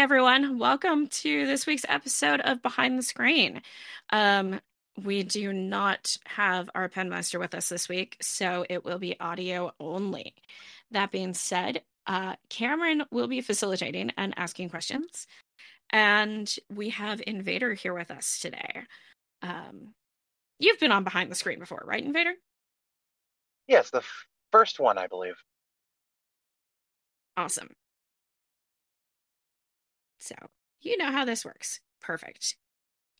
everyone. Welcome to this week's episode of Behind the Screen. Um, we do not have our Penmaester with us this week, so it will be audio only. That being said, uh, Cameron will be facilitating and asking questions, and we have Invader here with us today. Um, you've been on Behind the Screen before, right, Invader? Yes, the f- first one, I believe. Awesome. So you know how this works. Perfect.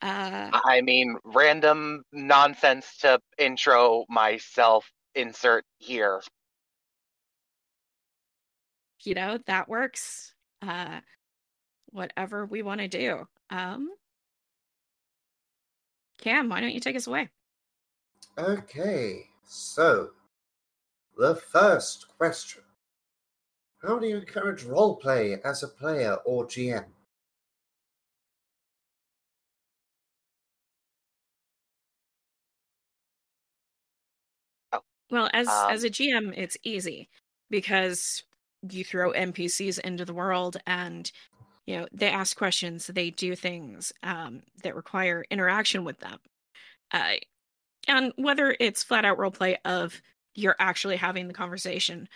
Uh, I mean, random nonsense to intro myself. Insert here. you know that works. Uh, whatever we want to do. Um, Cam, why don't you take us away? Okay, so the first question How do you encourage roleplay as a player or GM? Well, as Um, as a GM, it's easy because you throw NPCs into the world and you know they ask questions, they do things um, that require interaction with them. Uh, and whether it's flat out roleplay of you're actually having the conversation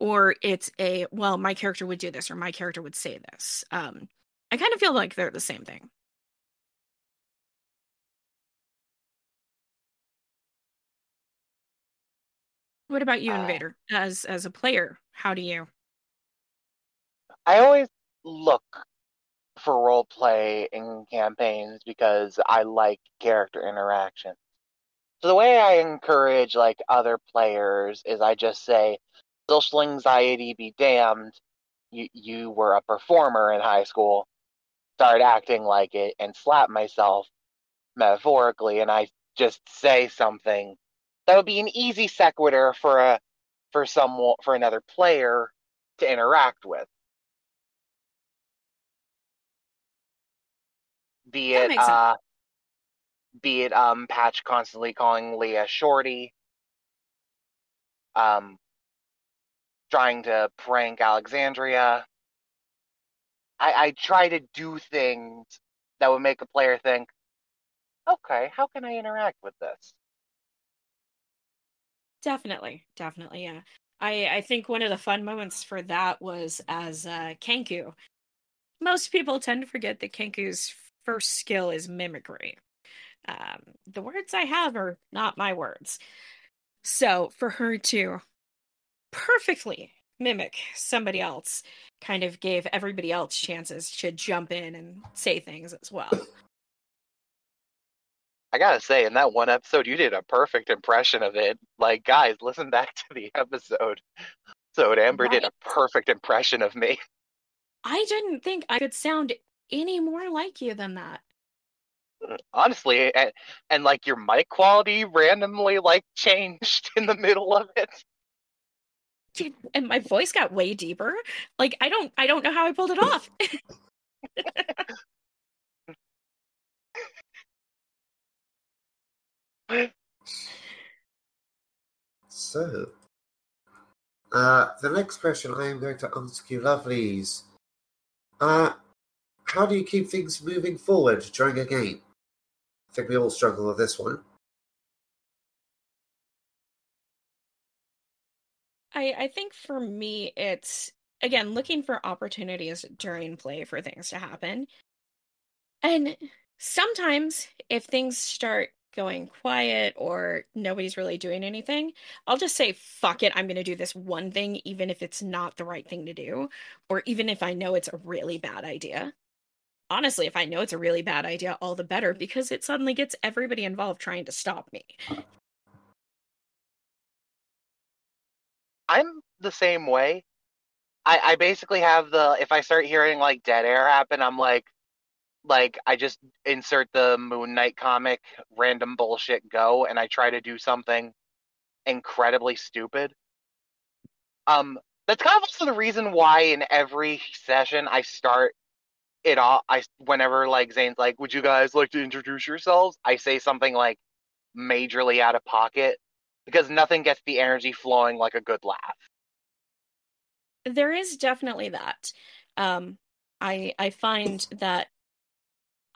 or it's a well my character would do this or my character would say this. Um i kind of feel like they're the same thing. What about you Uh, invader? As as a player how do you? I always look for role play in campaigns because I like character interaction. So the way I encourage like other players is I just say, social anxiety be damned. You you were a performer in high school. Start acting like it and slap myself metaphorically and I just say something that would be an easy sequitur for a for some for another player to interact with. Be it uh be it um Patch constantly calling Leah shorty, um trying to prank Alexandria. I, I try to do things that would make a player think, okay, how can I interact with this? definitely definitely yeah i i think one of the fun moments for that was as uh kenku most people tend to forget that kenku's first skill is mimicry um the words i have are not my words so for her to perfectly mimic somebody else kind of gave everybody else chances to jump in and say things as well. I gotta say, in that one episode, you did a perfect impression of it. Like, guys, listen back to the episode. So Amber did a perfect impression of me. I didn't think I could sound any more like you than that. Honestly, and, and like your mic quality randomly like changed in the middle of it. Dude, And my voice got way deeper. Like I don't I don't know how I pulled it off. So, uh, the next question I am going to ask you, lovelies. Uh, how do you keep things moving forward during a game? I think we all struggle with this one. I I think for me it's again looking for opportunities during play for things to happen. And sometimes if things start going quiet or nobody's really doing anything, I'll just say fuck it, I'm going to do this one thing even if it's not the right thing to do or even if I know it's a really bad idea. Honestly, if I know it's a really bad idea, all the better because it suddenly gets everybody involved trying to stop me. I'm the same way. I, I basically have the if I start hearing like dead air happen, I'm like like I just insert the Moon Knight comic random bullshit go and I try to do something incredibly stupid. Um that's kind of also the reason why in every session I start it all I whenever like Zane's like, Would you guys like to introduce yourselves? I say something like majorly out of pocket because nothing gets the energy flowing like a good laugh. There is definitely that. Um, I I find that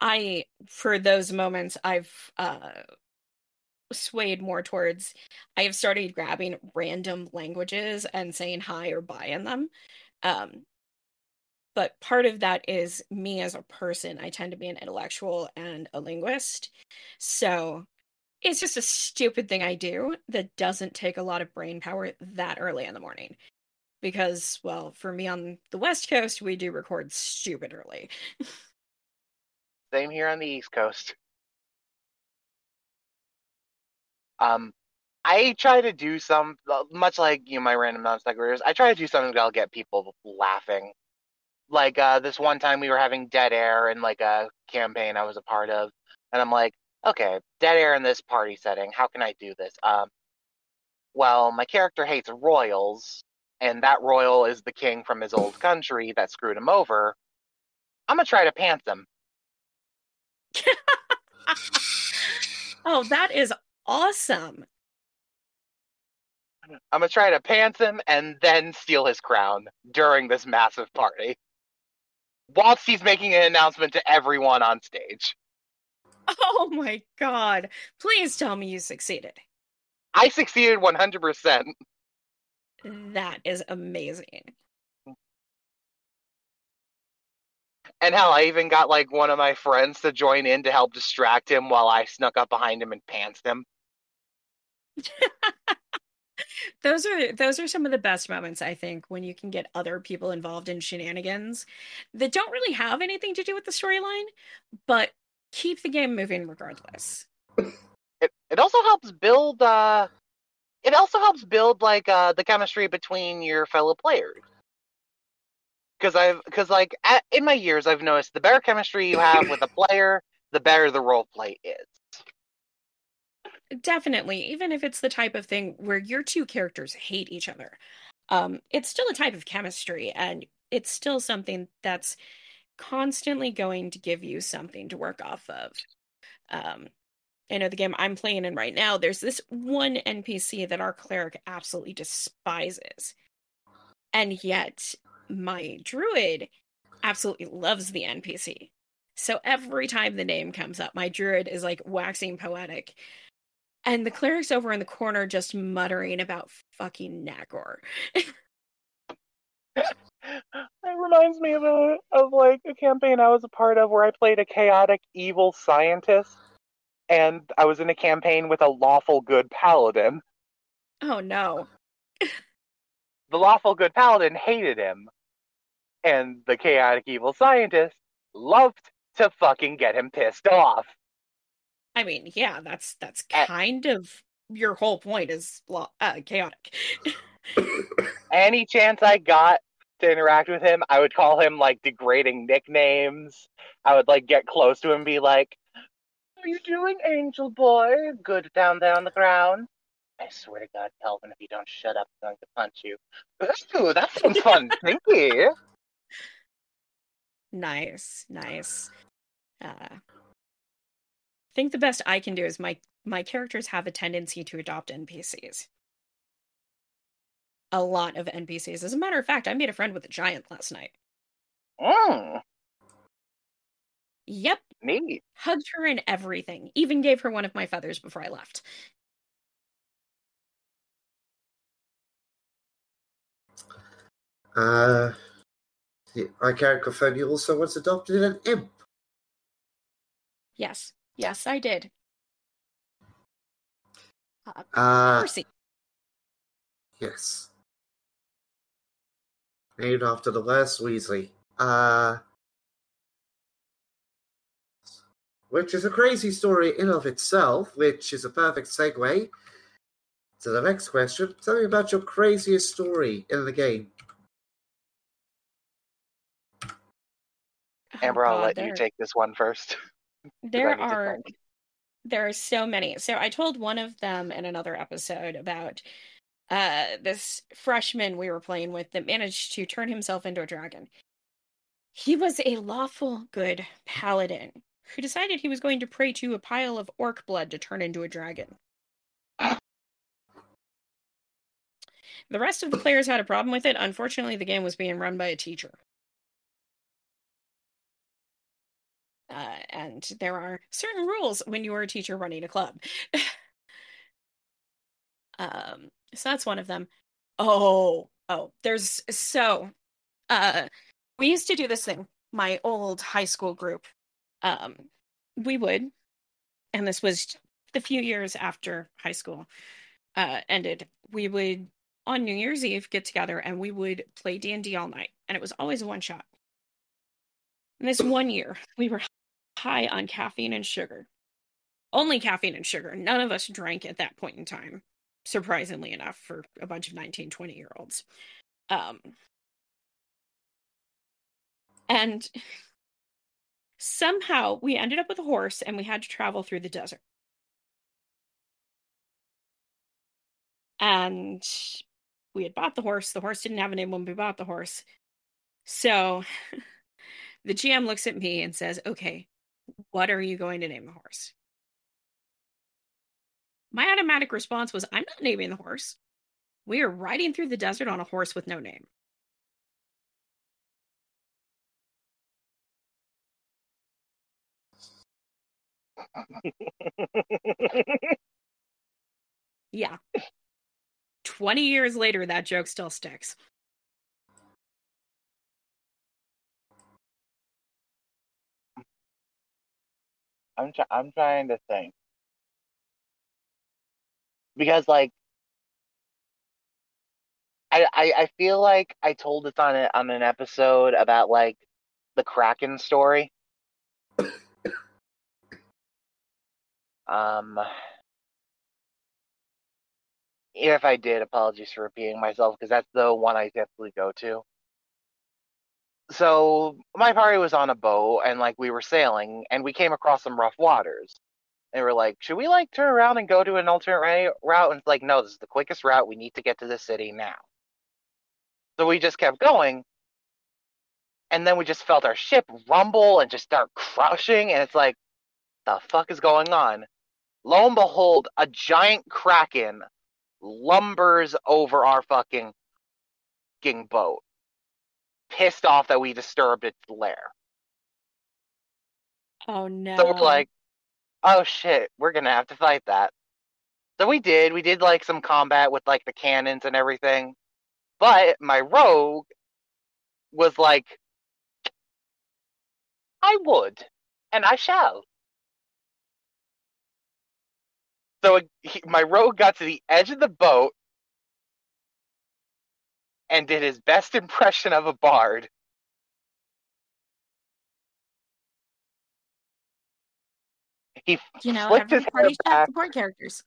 I for those moments I've uh swayed more towards I have started grabbing random languages and saying hi or bye in them. Um but part of that is me as a person. I tend to be an intellectual and a linguist. So it's just a stupid thing I do that doesn't take a lot of brain power that early in the morning. Because, well, for me on the West Coast, we do record stupid early. Same here on the East Coast. Um, I try to do some, uh, much like you know, my random non sequiturs. I try to do something that'll get people laughing. Like uh, this one time, we were having dead air in like a campaign I was a part of, and I'm like, okay, dead air in this party setting. How can I do this? Um, well, my character hates royals, and that royal is the king from his old country that screwed him over. I'm gonna try to pants him. oh, that is awesome. I'm gonna try to pants him and then steal his crown during this massive party. Whilst he's making an announcement to everyone on stage. Oh my god. Please tell me you succeeded. I succeeded 100%. That is amazing. And hell, I even got like one of my friends to join in to help distract him while I snuck up behind him and pantsed him. those are those are some of the best moments I think when you can get other people involved in shenanigans that don't really have anything to do with the storyline, but keep the game moving regardless. It it also helps build uh it also helps build like uh the chemistry between your fellow players. Cuz I've cuz like at, in my years I've noticed the better chemistry you have with a player, the better the role play is. Definitely, even if it's the type of thing where your two characters hate each other. Um it's still a type of chemistry and it's still something that's constantly going to give you something to work off of. Um, I know the game I'm playing in right now, there's this one NPC that our cleric absolutely despises. And yet, my druid absolutely loves the NPC. So every time the name comes up, my druid is like waxing poetic. And the cleric's over in the corner just muttering about fucking Nagor. It reminds me of a of like a campaign I was a part of where I played a chaotic evil scientist, and I was in a campaign with a lawful good paladin. Oh no. the lawful good paladin hated him, and the chaotic evil scientist loved to fucking get him pissed off. I mean, yeah, that's that's kind of your whole point is uh, chaotic. Any chance I got to interact with him, I would call him like degrading nicknames. I would like get close to him and be like, are you doing, Angel Boy? Good down there on the ground. I swear to God, Kelvin, if you don't shut up, I'm going to punch you. Ooh, that sounds fun. Thank you. Nice, nice. Uh, think the best I can do is my my characters have a tendency to adopt NPCs a lot of NPCs. As a matter of fact, I made a friend with a giant last night. Oh. Yep. Me. Hugged her and everything. Even gave her one of my feathers before I left. Uh, I can't confirm you also once adopted an imp. Yes. Yes, I did. Uh, uh Percy. Yes named after the last Weasley. Uh, which is a crazy story in of itself, which is a perfect segue to the next question. Tell me about your craziest story in the game. Amber, I'll let there, you take this one first. There are there are so many. So I told one of them in another episode about uh, this freshman we were playing with that managed to turn himself into a dragon. He was a lawful good paladin who decided he was going to pray to a pile of orc blood to turn into a dragon. The rest of the players had a problem with it. Unfortunately, the game was being run by a teacher. Uh, and there are certain rules when you are a teacher running a club. um, so that's one of them. Oh, oh, there's so uh we used to do this thing, my old high school group. Um, we would, and this was the few years after high school uh ended, we would on New Year's Eve get together and we would play D&D all night. And it was always one shot. And this one year, we were high on caffeine and sugar. Only caffeine and sugar. None of us drank at that point in time, surprisingly enough, for a bunch of 19, 20 year olds. Um, and somehow we ended up with a horse and we had to travel through the desert. And we had bought the horse. The horse didn't have a name when we bought the horse. So the GM looks at me and says, Okay, what are you going to name the horse? My automatic response was, I'm not naming the horse. We are riding through the desert on a horse with no name. yeah. 20 years later, that joke still sticks. I'm I'm trying to think because like I, I I feel like I told this on a, on an episode about like the Kraken story. um, if I did, apologies for repeating myself because that's the one I definitely go to. So my party was on a boat and like we were sailing and we came across some rough waters. And we're like, should we like turn around and go to an alternate route? And it's like, no, this is the quickest route. We need to get to the city now. So we just kept going. And then we just felt our ship rumble and just start crushing. And it's like, the fuck is going on? Lo and behold, a giant kraken lumbers over our fucking, fucking boat, pissed off that we disturbed its lair. Oh no. So we're like, oh shit, we're gonna have to fight that. So we did. We did like some combat with like the cannons and everything. But my rogue was like, I would, and I shall. So he, my rogue got to the edge of the boat and did his best impression of a bard. He you know, flicked every his hair should have back. support characters.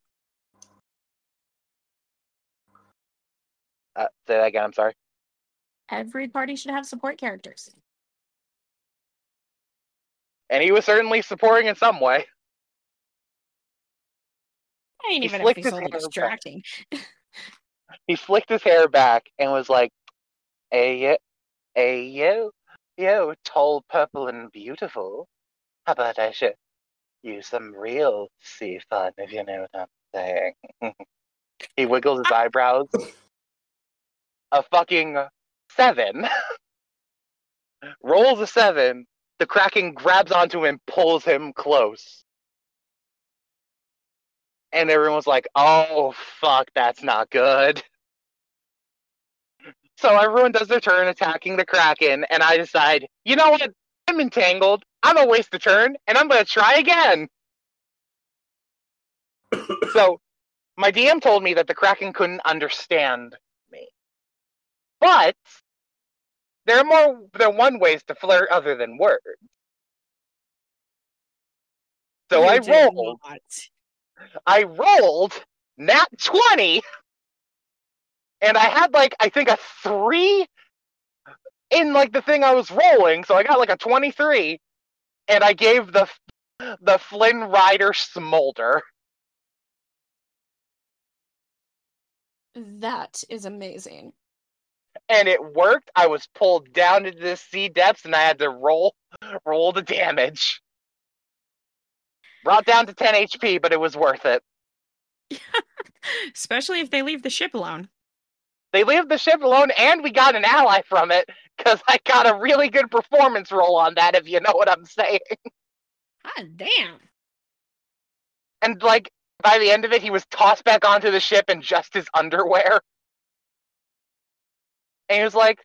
Uh, say that again. I'm sorry. Every party should have support characters. And he was certainly supporting in some way. I ain't He even if he's only distracting. He flicked his hair back and was like, "Hey, yo, hey, yo, yo, tall, purple, and beautiful. How about I should use some real sea fun, if you know what I'm saying?" he wiggles his eyebrows. A fucking seven. Rolls a seven. The Kraken grabs onto him, pulls him close. And everyone's like, oh, fuck, that's not good. So everyone does their turn attacking the Kraken, and I decide, you know what? I'm entangled. I'm gonna waste the turn, and I'm gonna try again. so my DM told me that the Kraken couldn't understand me. But there are more than one ways to flirt other than words. So You I did rolled. not. I rolled nat 20 and I had like I think a 3 in like the thing I was rolling, so I got like a 23 and I gave the the Flynn Rider smolder. That is amazing. And it worked. I was pulled down into the sea depths and I had to roll roll the damage. Brought down to 10 HP, but it was worth it. Especially if they leave the ship alone. They leave the ship alone, and we got an ally from it because I got a really good performance roll on that. If you know what I'm saying. God damn. And like by the end of it, he was tossed back onto the ship in just his underwear. And he was like,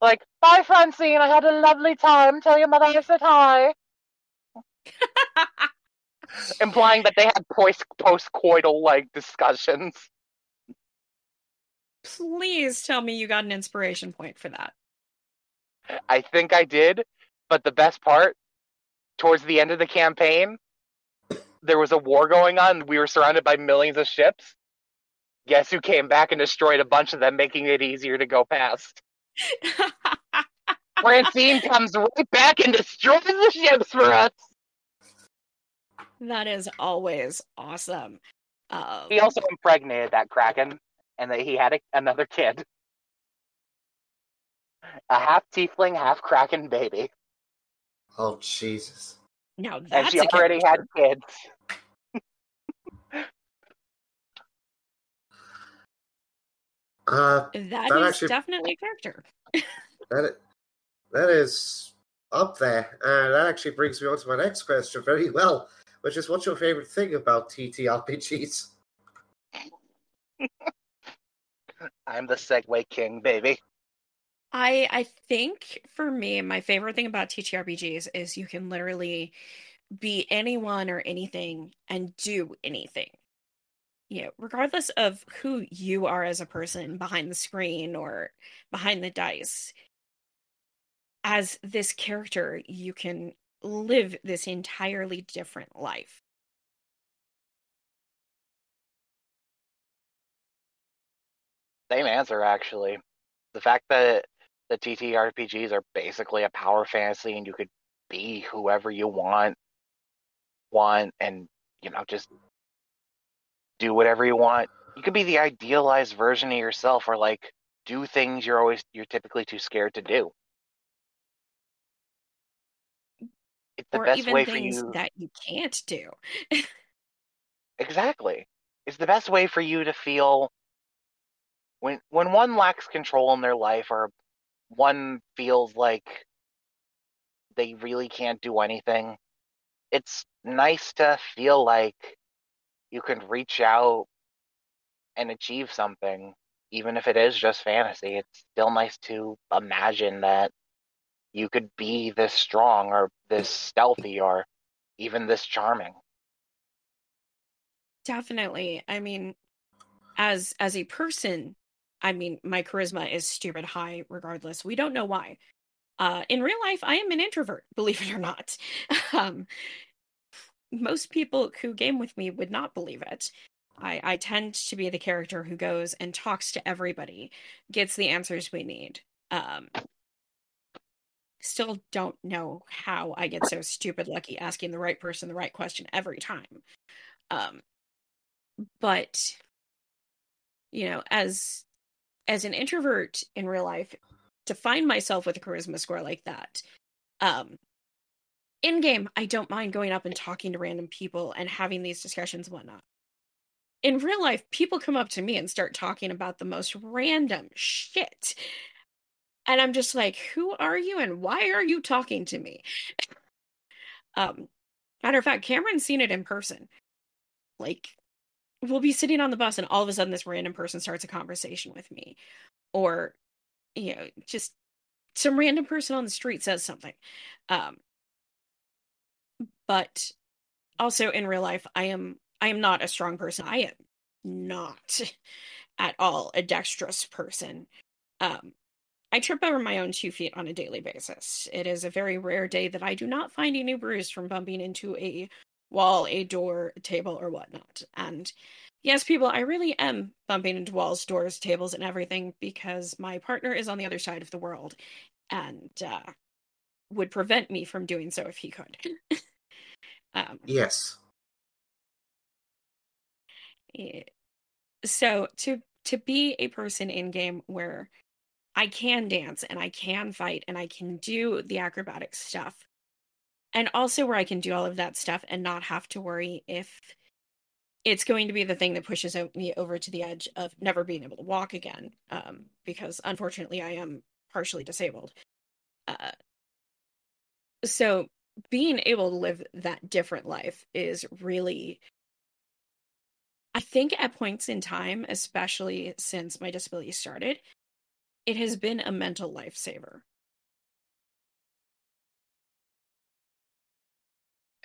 like, bye Francine, I had a lovely time. Tell your mother I said hi. Implying that they had post post-coital like discussions. Please tell me you got an inspiration point for that. I think I did, but the best part, towards the end of the campaign, there was a war going on. We were surrounded by millions of ships. Guess who came back and destroyed a bunch of them, making it easier to go past? Francine comes right back and destroys the ships for us. That is always awesome. Um, He also impregnated that Kraken, and that he had a, another kid. A half tiefling, half Kraken baby. Oh Jesus! now And that's she already had kids. Uh, That That is actually- definitely a character. that that is up there, and that actually brings me on to my next question very well, which is, what's your favorite thing about TTRPGs? I'm the Segue King, baby. I I think for me, my favorite thing about TTRPGs is you can literally be anyone or anything and do anything. You know, regardless of who you are as a person behind the screen or behind the dice. As this character, you can live this entirely different life. Same answer, actually. The fact that the TTRPGs are basically a power fantasy and you could be whoever you want, want, and, you know, just do whatever you want. You could be the idealized version of yourself or, like, do things you're always, you're typically too scared to do. It's the or best even way for things you. that you can't do. Exactly. It's the best way for you to feel when when one lacks control in their life or one feels like they really can't do anything. It's nice to feel like you can reach out and achieve something even if it is just fantasy. It's still nice to imagine that you could be this strong or this stealthy or even this charming. Definitely. I mean, as as a person, I mean, my charisma is stupid high regardless. We don't know why. Uh, in real life, I am an introvert, believe it or not. Um, most people who game with me would not believe it. I, I tend to be the character who goes and talks to everybody, gets the answers we need. Um, still don't know how I get so stupid lucky asking the right person the right question every time. Um, but you know, as as an introvert in real life, to find myself with a charisma score like that, um, in game, I don't mind going up and talking to random people and having these discussions and whatnot. In real life, people come up to me and start talking about the most random shit. And I'm just like, who are you and why are you talking to me? um, matter of fact, Cameron's seen it in person. Like, we'll be sitting on the bus and all of a sudden this random person starts a conversation with me. Or, you know, just some random person on the street says something. Um, but also in real life, I am I am not a strong person. I am not at all a dexterous person. Um, I trip over my own two feet on a daily basis. It is a very rare day that I do not find a new bruise from bumping into a wall, a door, a table, or whatnot. And yes, people, I really am bumping into walls, doors, tables, and everything because my partner is on the other side of the world and uh, would prevent me from doing so if he could. um, Yes. Eh, so to to be a person in game where I can dance and I can fight and I can do the acrobatic stuff and also where I can do all of that stuff and not have to worry if it's going to be the thing that pushes me over to the edge of never being able to walk again um, because unfortunately I am partially disabled. Uh, so being able to live that different life is really I think at points in time, especially since my disability started, it has been a mental lifesaver.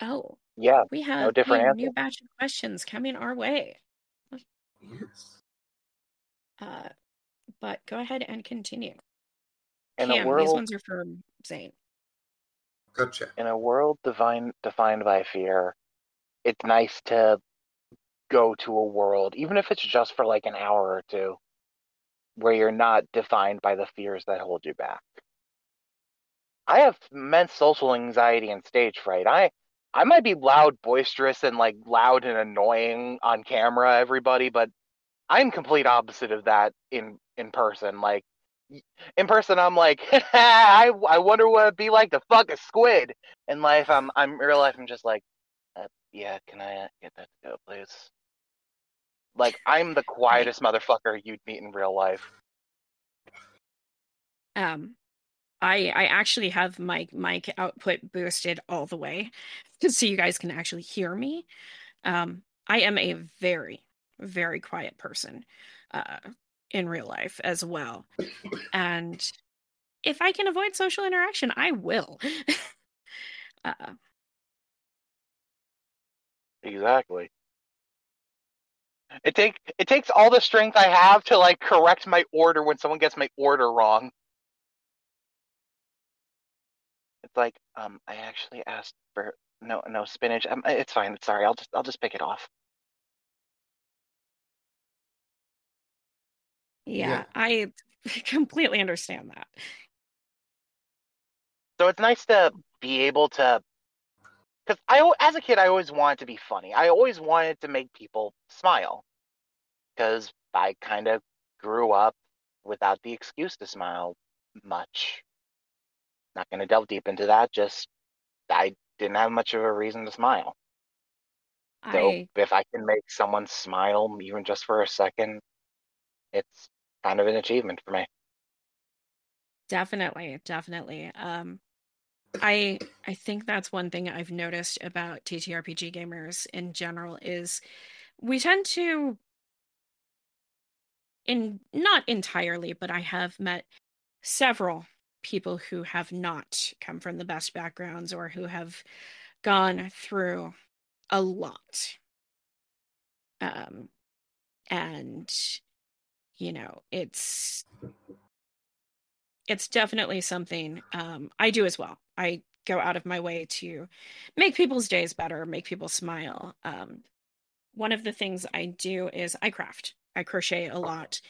Oh, Yeah, we have no have different a answer. new batch of questions coming our way. Yes. Uh, but go ahead and continue. In a Cam, these world ones are for Zane. Gotcha. in a world defined defined by fear, it's nice to go to a world, even if it's just for like an hour or two, where you're not defined by the fears that hold you back. I have immense social anxiety and stage fright. I I might be loud, boisterous, and like loud and annoying on camera, everybody, but I'm complete opposite of that in in person. Like in person, I'm like, I I wonder what it'd be like to fuck a squid. In life, I'm I'm real life. I'm just like, uh, yeah, can I get that to go, please? Like I'm the quietest motherfucker you'd meet in real life. Um, I I actually have my mic output boosted all the way, so you guys can actually hear me. Um, I am a very very quiet person, uh, in real life as well, and if I can avoid social interaction, I will. uh, Exactly. It take it takes all the strength I have to like correct my order when someone gets my order wrong. It's like, um, I actually asked for no no spinach. Um, it's fine. Sorry, I'll just I'll just pick it off. yeah, Yeah. I completely understand that. So it's nice to be able to, because I as a kid I always wanted to be funny. I always wanted to make people smile, because I kind of grew up without the excuse to smile much. Not going to delve deep into that. Just I didn't have much of a reason to smile. So I if I can make someone smile even just for a second, it's kind of an achievement for me. Definitely, definitely. Um, I I think that's one thing I've noticed about TTRPG gamers in general is we tend to in not entirely, but I have met several people who have not come from the best backgrounds or who have gone through a lot. Um, and you know, it's it's definitely something um, I do as well. I go out of my way to make people's days better, make people smile. Um, one of the things I do is I craft. I crochet a lot,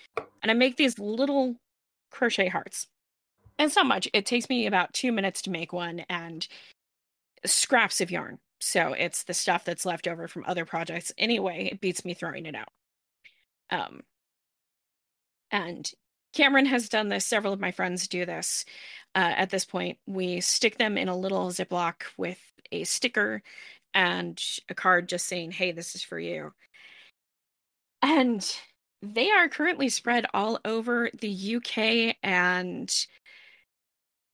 and I make these little crochet hearts. And it's not much. It takes me about two minutes to make one, and scraps of yarn. So it's the stuff that's left over from other projects. Anyway, it beats me throwing it out. Um, and Cameron has done this. Several of my friends do this. Uh, at this point, we stick them in a little Ziploc with a sticker and a card just saying, hey, this is for you. And they are currently spread all over the UK and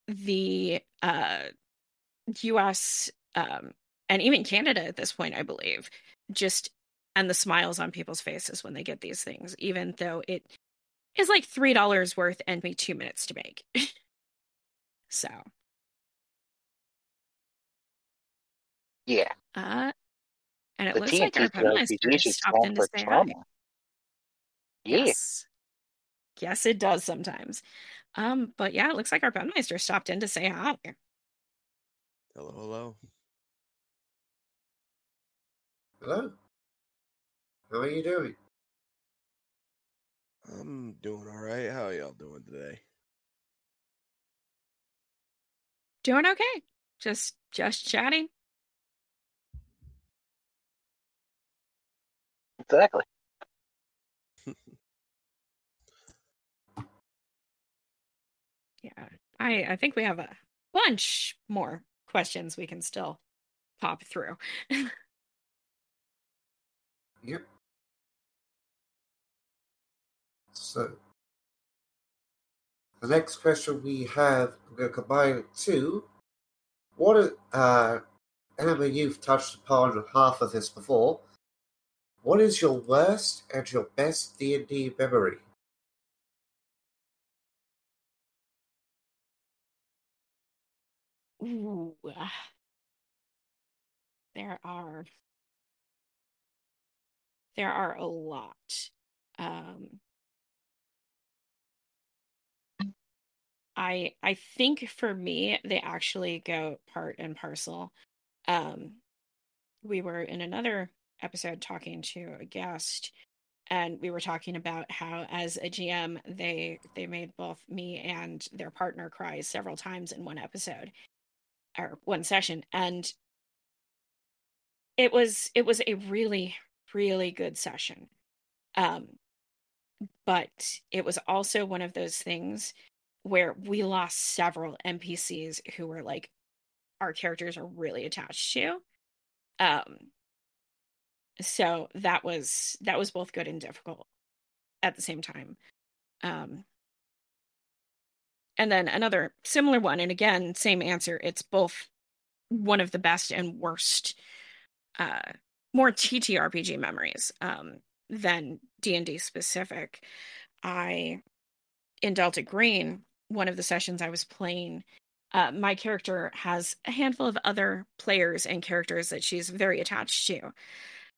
the uh, US um, and even Canada at this point, I believe. Just and the smiles on people's faces when they get these things, even though it is like three dollars worth and me two minutes to make. so, Yeah, uh, and it the looks like our T Pepmeister stopped in stand to for say hi. Yeah, Yes, yes, it does sometimes. Um, but yeah, it looks like our Pepmeister stopped in to say hi. Hello, hello. Hello. How are you doing? I'm doing all right. How y'all doing today? Doing okay. Just just chatting. exactly. Yeah, I I think we have a bunch more questions we can still pop through. Yep. So, the next question we have, I'm going to combine two. what is, uh, Emma, you've touched upon half of this before. What is your worst and your best D&D memory? Ooh. ah. There are there are a lot. Um I I think for me they actually go part and parcel. Um we were in another episode talking to a guest and we were talking about how as a GM they they made both me and their partner cry several times in one episode or one session and it was it was a really really good session um but it was also one of those things where we lost several npcs who were like our characters are really attached to. Um so that was that was both good and difficult at the same time. Um and then another similar one and again same answer it's both one of the best and worst uh more ttrpg memories um than d&d specific. I in delta green one of the sessions i was playing uh, my character has a handful of other players and characters that she's very attached to.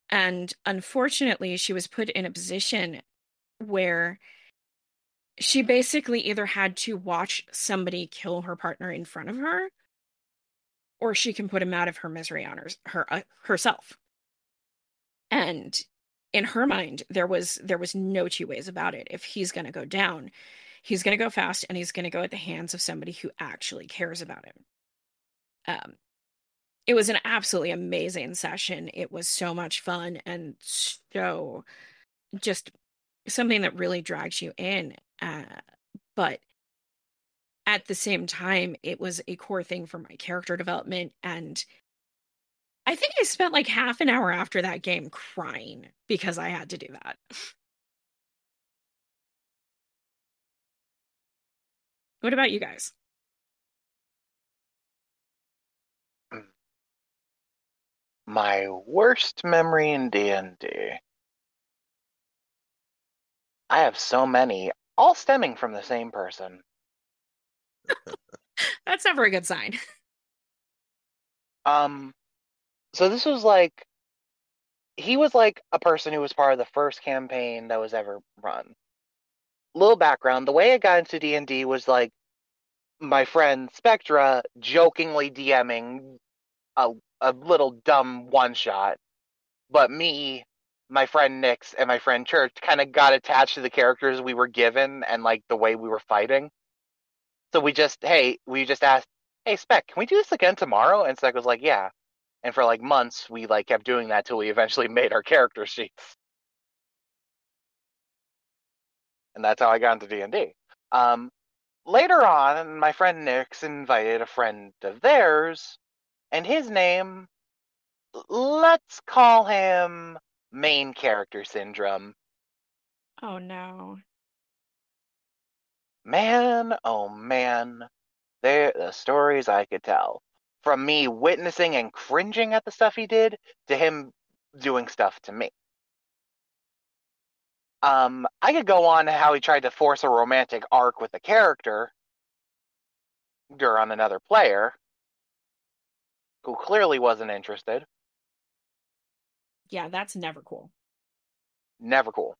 And unfortunately she was put in a position where she basically either had to watch somebody kill her partner in front of her or she can put him out of her misery on her, her uh, herself. And in her mind there was there was no two ways about it. If he's going to go down he's going to go fast and he's going to go at the hands of somebody who actually cares about him. Um it was an absolutely amazing session. It was so much fun and so just something that really drags you in uh, but at the same time it was a core thing for my character development and i think i spent like half an hour after that game crying because i had to do that what about you guys My worst memory in D&D. I have so many, all stemming from the same person. that's never a good sign Um, so this was like, he was like a person who was part of the first campaign that was ever run. Little background: the way I got into D and D was like my friend Spectra jokingly DMing a a little dumb one shot, but me, my friend Nix, and my friend Church kind of got attached to the characters we were given and like the way we were fighting. So we just, hey, we just asked, hey Spec, can we do this again tomorrow? And Spec was like, yeah. And for like months, we like kept doing that till we eventually made our character sheets. And that's how I got into D and D. Um, later on, my friend Nix invited a friend of theirs, and his name, let's call him main character syndrome. oh no Man, oh man, there the stories I could tell. From me witnessing and cringing at the stuff he did to him doing stuff to me. Um, I could go on how he tried to force a romantic arc with a character on another player who clearly wasn't interested. yeah that's never cool Never cool.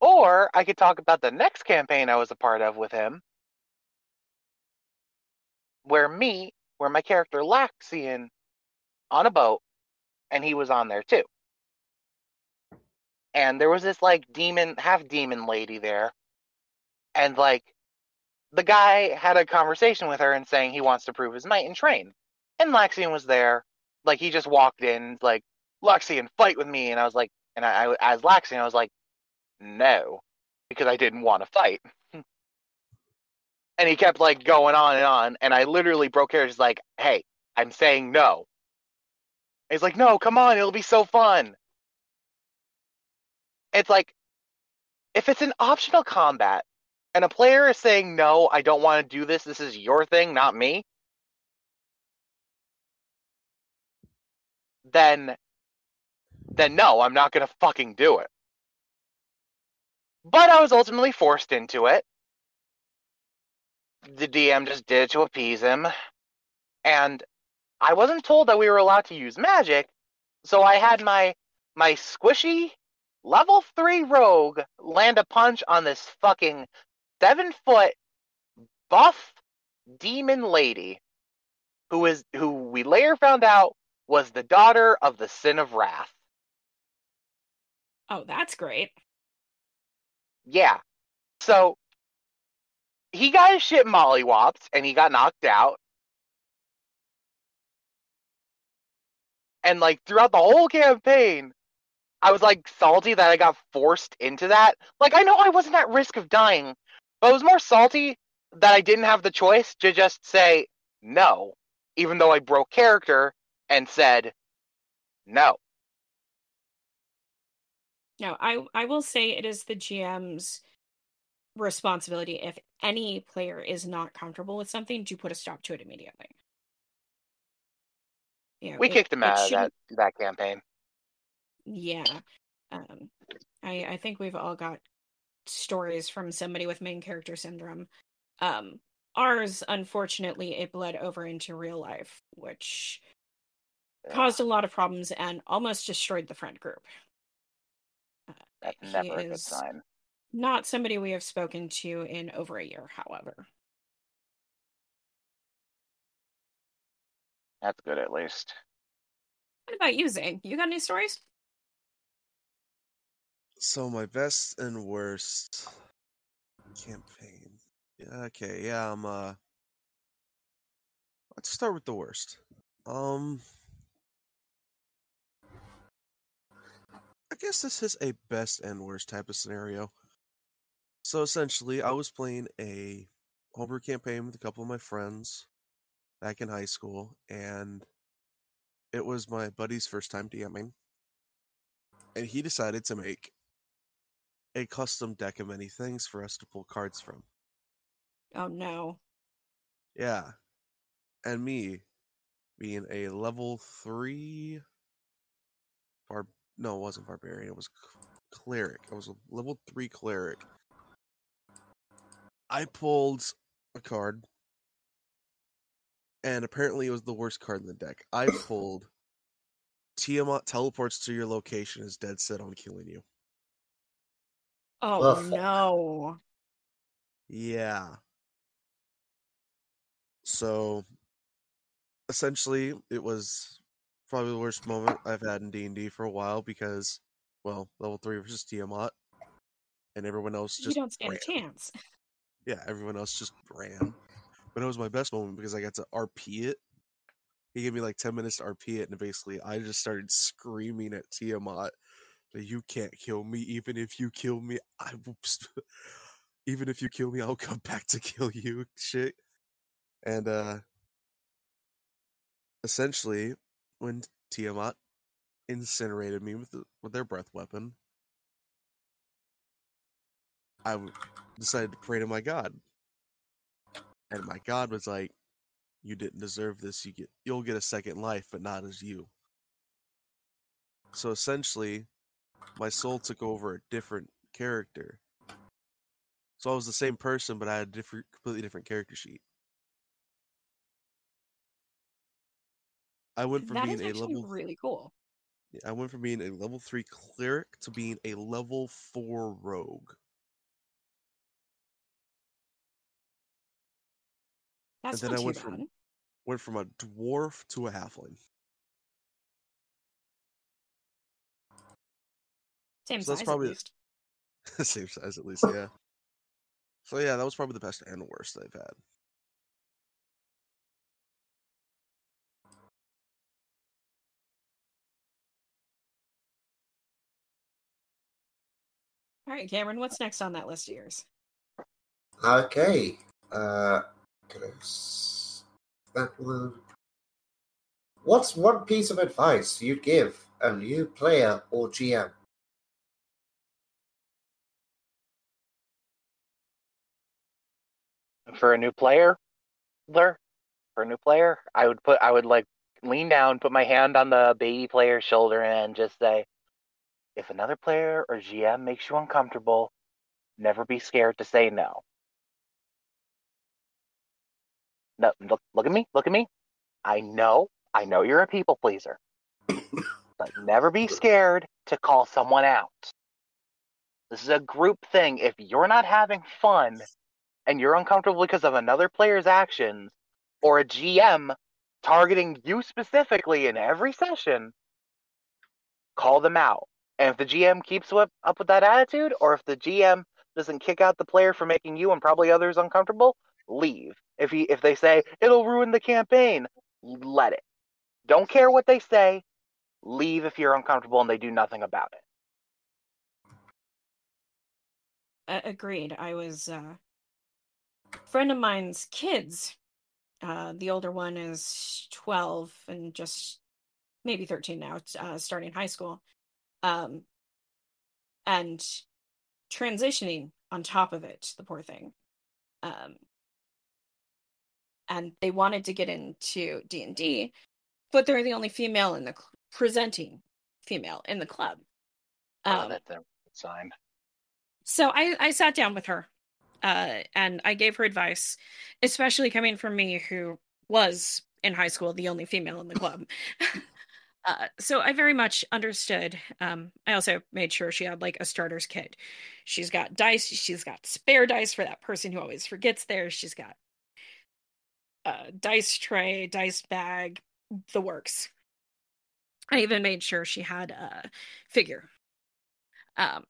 Or I could talk about the next campaign I was a part of with him, where me, where my character Laxian on a boat, and he was on there too. And there was this like demon, half demon lady there, and like the guy had a conversation with her and saying he wants to prove his might and train. And Laxian was there, like he just walked in, like Laxian, fight with me, and I was like, and I, I as Laxian, I was like, no, because I didn't want to fight. and he kept like going on and on, and I literally broke characters like, hey, I'm saying no. And he's like, no, come on, it'll be so fun. It's like, if it's an optional combat, and a player is saying, no, I don't want to do this, this is your thing, not me, then then no, I'm not gonna fucking do it. But I was ultimately forced into it. The DM just did it to appease him. And I wasn't told that we were allowed to use magic, so I had my my squishy level three rogue land a punch on this fucking seven foot buff demon lady who is who we later found out was the daughter of the sin of wrath. Oh, that's great. Yeah. So he got his shit mollywopped and he got knocked out. And like throughout the whole campaign, I was like salty that I got forced into that. Like I know I wasn't at risk of dying, but I was more salty that I didn't have the choice to just say no, even though I broke character and said no. No, I I will say it is the GM's responsibility if any player is not comfortable with something to put a stop to it immediately. You know, We it- kicked him out of that, that campaign. Yeah. Um, I I think we've all got stories from somebody with main character syndrome. Um, ours, unfortunately, it bled over into real life, which caused a lot of problems and almost destroyed the friend group. Uh, That's never a good sign. not somebody we have spoken to in over a year, however. That's good at least. What about you, Zane? You got any stories? So my best and worst campaign. Yeah, okay, yeah, I'm uh let's start with the worst. Um I guess this is a best and worst type of scenario. So essentially, I was playing a homebrew campaign with a couple of my friends back in high school, and it was my buddy's first time DMing. And he decided to make a custom deck of many things for us to pull cards from. Oh no. Yeah. And me being a level three bar no, it wasn't barbarian, it was cleric. I was a level three cleric. I pulled a card. And apparently it was the worst card in the deck. I pulled Tiamat teleports to your location is dead set on killing you. Oh Ugh. no. Yeah. So essentially it was probably the worst moment I've had in D&D for a while because well, level 3 versus Tiamat and everyone else just You don't stand ran. a chance. Yeah, everyone else just ran. But it was my best moment because I got to RP it. He gave me like 10 minutes to RP it and basically I just started screaming at Tiamat that you can't kill me even if you kill me I will even if you kill me I'll come back to kill you shit. And uh essentially when Tiamat incinerated me with the, with their breath weapon I w- decided to pray to my god. And my god was like you didn't deserve this. You get you'll get a second life but not as you. So essentially my soul took over a different character. So I was the same person but I had a different completely different character sheet. I went from That being a level really cool. I went from being a level 3 cleric to being a level 4 rogue. That's then not I went bad. from- Went from a dwarf to a halfling. Same so that's size probably- at least. Same size at least, yeah. So yeah, that was probably the best and worst I've had. All right, Cameron, what's next on that list of yours? Okay. Uh, can that one? What's one piece of advice you'd give a new player or GM? For a new player, for a new player, I would put, I would like lean down, put my hand on the baby player's shoulder, and just say, if another player or GM makes you uncomfortable, never be scared to say no. No, look, look at me, look at me. I know, I know you're a people pleaser, but never be scared to call someone out. This is a group thing. If you're not having fun and you're uncomfortable because of another player's actions or a GM targeting you specifically in every session, call them out. And if the GM keeps up, with that attitude, or if the GM doesn't kick out the player for making you and probably others uncomfortable, leave. If he if they say it'll ruin the campaign, let it. Don't care what they say. Leave if you're uncomfortable and they do nothing about it. Agreed. I was uh, friend of mine's kids. Uh, the older one is 12 and just maybe 13 now, uh, starting high school. Um, and transitioning on top of it, the poor thing. Um, and they wanted to get into D&D, but they're the only female in the cl- presenting female in the club. Oh, Um, that's a sign. so I, I sat down with her uh, and I gave her advice, especially coming from me, who was in high school the only female in the club. uh, so I very much understood. Um, I also made sure she had like a starter's kit. She's got dice, she's got spare dice for that person who always forgets theirs. She's got a dice tray, dice bag, the works. I even made sure she had a figure. Um,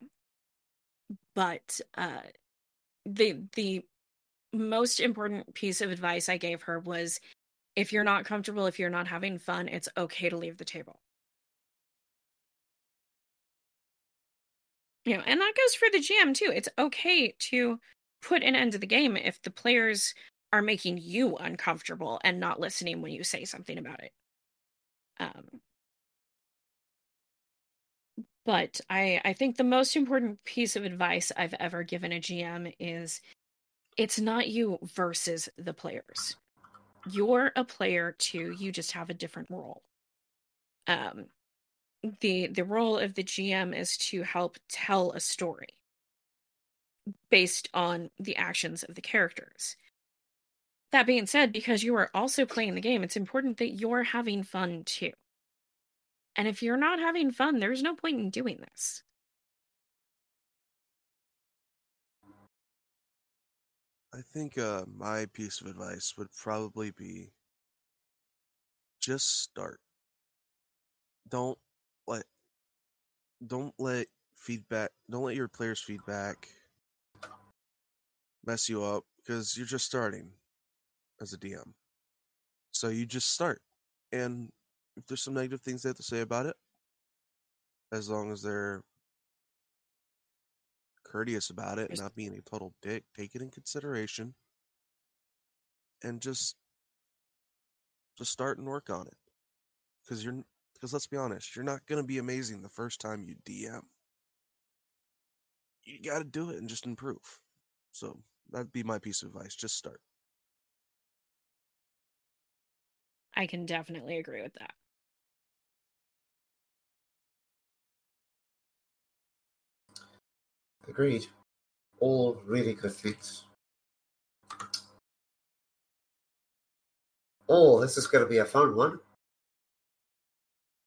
but uh, the the most important piece of advice I gave her was if you're not comfortable, if you're not having fun, it's okay to leave the table. You know, and that goes for the GM too. It's okay to put an end to the game if the players are making you uncomfortable and not listening when you say something about it. Um, but I I think the most important piece of advice I've ever given a GM is it's not you versus the players. You're a player too, you just have a different role. Um the the role of the GM is to help tell a story based on the actions of the characters. That being said, because you are also playing the game, it's important that you're having fun too. And if you're not having fun, there's no point in doing this. I think uh, my piece of advice would probably be just start. Don't let don't let feedback don't let your players' feedback mess you up because you're just starting as a DM. So you just start. And there's some negative things they have to say about it, as long as they're courteous about it and not being a total dick, take it in consideration and just just start and work on it. Because you're because let's be honest, you're not gonna be amazing the first time you DM. You gotta do it and just improve. So that'd be my piece of advice. Just start. I can definitely agree with that. Agreed. All really good things. Oh, this is going to be a fun one.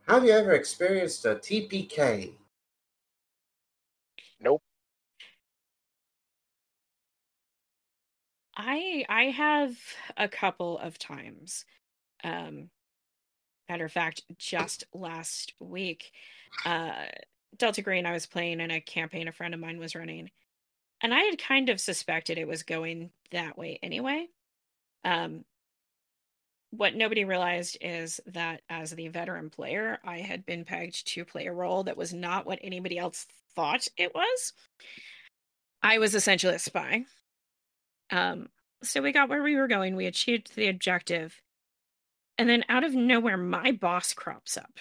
Have you ever experienced a TPK? Nope. I I have a couple of times. Um matter of fact, just last week, uh Delta Green I was playing in a campaign a friend of mine was running. And I had kind of suspected it was going that way anyway. Um what nobody realized is that as the veteran player, I had been pegged to play a role that was not what anybody else thought it was. I was essentially a spy. Um, so we got where we were going, we achieved the objective, and then out of nowhere, my boss crops up.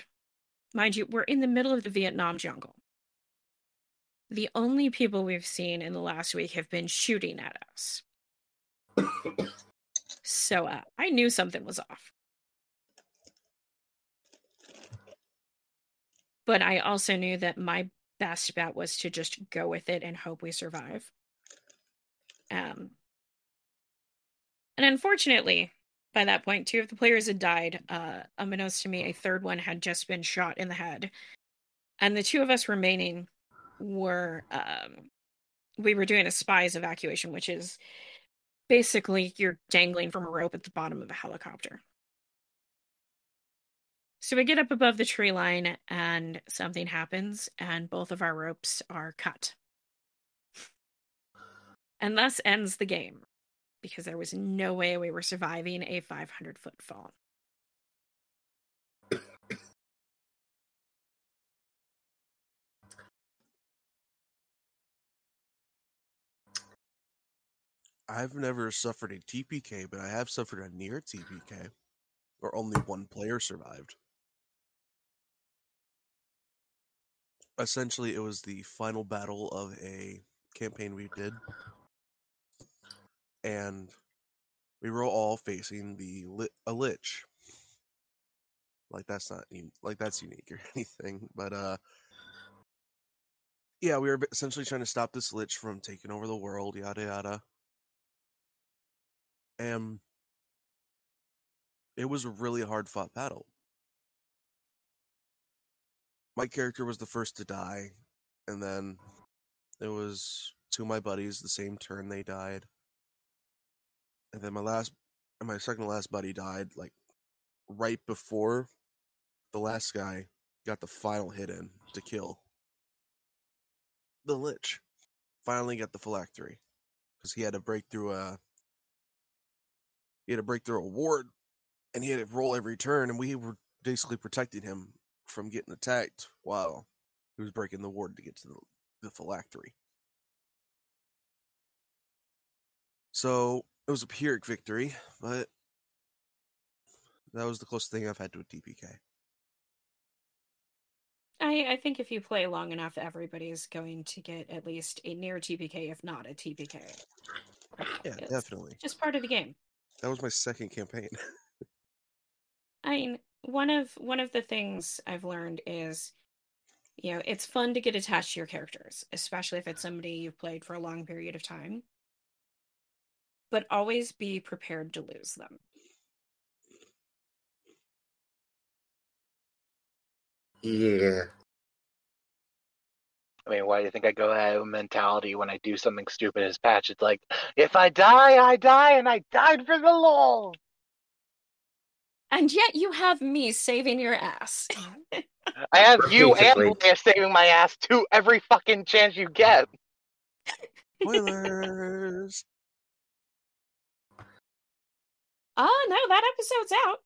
Mind you, we're in the middle of the Vietnam jungle. The only people we've seen in the last week have been shooting at us. so uh, I knew something was off. But I also knew that my best bet was to just go with it and hope we survive. Um, and unfortunately, by that point, two of the players had died. Uh, unbeknownst to me, a third one had just been shot in the head. And the two of us remaining were, um, we were doing a spies evacuation, which is basically you're dangling from a rope at the bottom of a helicopter. So we get up above the tree line and something happens, and both of our ropes are cut. And thus ends the game because there was no way we were surviving a 500 foot fall. I've never suffered a TPK, but I have suffered a near TPK, where only one player survived. Essentially, it was the final battle of a campaign we did, and we were all facing the a lich. Like that's not like that's unique or anything, but uh, yeah, we were essentially trying to stop this lich from taking over the world, yada yada. And it was a really hard fought battle. My character was the first to die, and then it was two of my buddies the same turn they died. And then my last and my second to last buddy died like right before the last guy got the final hit in to kill the lich. Finally got the phylactery because he had to break through a he had to break through a ward and he had to roll every turn and we were basically protecting him from getting attacked while he was breaking the ward to get to the, the phylactery. So it was a Pyrrhic victory, but that was the closest thing I've had to a TPK. I, I think if you play long enough, everybody's going to get at least a near TPK, if not a TPK. Yeah, It's definitely. Just part of the game. That was my second campaign. I mean, one of one of the things I've learned is, you know, it's fun to get attached to your characters, especially if it's somebody you've played for a long period of time. But always be prepared to lose them. Yeah. I mean, why do you think I go that a mentality when I do something stupid as patch? It's like, if I die, I die, and I died for the lol. And yet you have me saving your ass. I have you and Repeatedly. Leia saving my ass too every fucking chance you get. Spoilers. Oh no, that episode's out.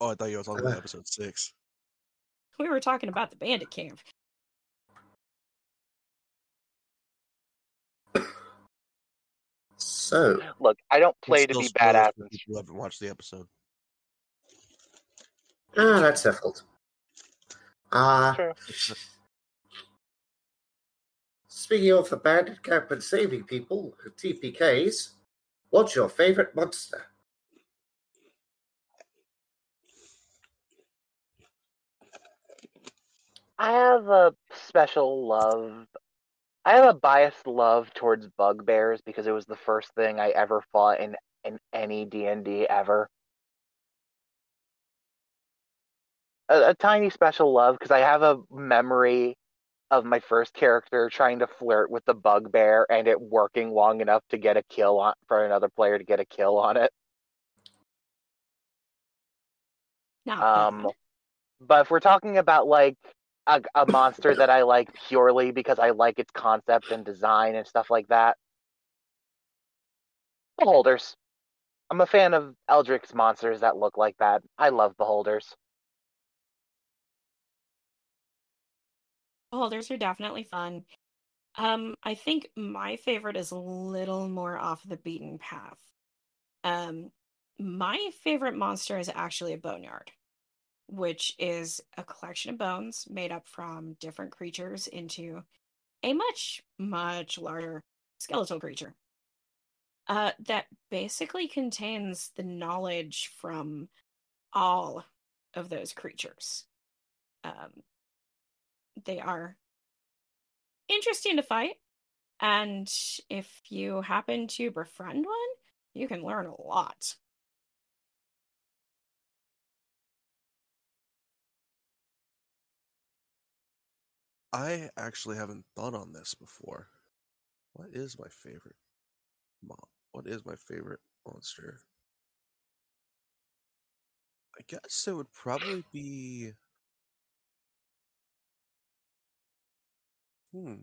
Oh, I thought you were talking about episode six. We were talking about the bandit camp. So, Look, I don't play to be spoilers badass. for people who haven't watched the episode. ah, that's their fault. Uh, True. Speaking of abandoned camp and saving people, TPKs, what's your favorite monster? I have a special love. I have a biased love towards bugbears because it was the first thing I ever fought in in any D and D ever. A, a tiny special love because I have a memory of my first character trying to flirt with the bugbear and it working long enough to get a kill on for another player to get a kill on it. Not Um, bad. but if we're talking about like a, a monster that I like purely because I like its concept and design and stuff like that, beholders. I'm a fan of eldritch monsters that look like that. I love beholders. Beholders are definitely fun. Um, I think my favorite is a little more off the beaten path. Um, my favorite monster is actually a boneyard, which is a collection of bones made up from different creatures into a much, much larger skeletal creature. Uh, that basically contains the knowledge from all of those creatures. Um, they are interesting to fight, and if you happen to befriend one, you can learn a lot. I actually haven't thought on this before. What is my favorite mon? What is my favorite monster? I guess it would probably be. Hmm.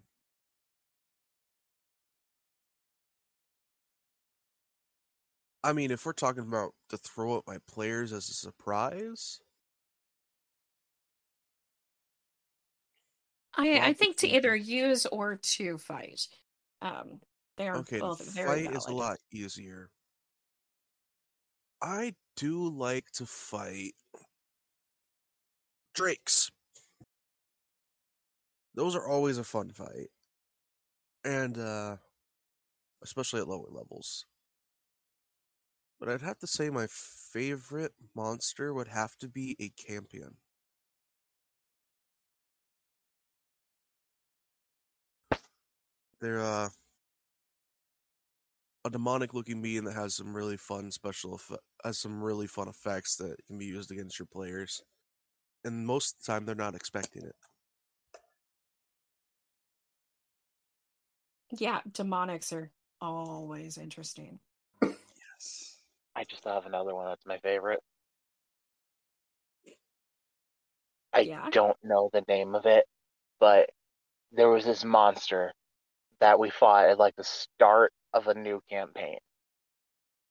I mean, if we're talking about to throw at my players as a surprise, I I think to either use or to fight. Um, they are okay, both very fight is a lot easier. I do like to fight drakes. Those are always a fun fight. And uh especially at lower levels. But I'd have to say my favorite monster would have to be a cambion. They're uh a demonic looking being that has some really fun special effe- has some really fun effects that can be used against your players. And most of the time they're not expecting it. Yeah, demonics are always interesting. Yes. I just have another one that's my favorite. I Yeah? don't know the name of it, but there was this monster that we fought at like the start of a new campaign.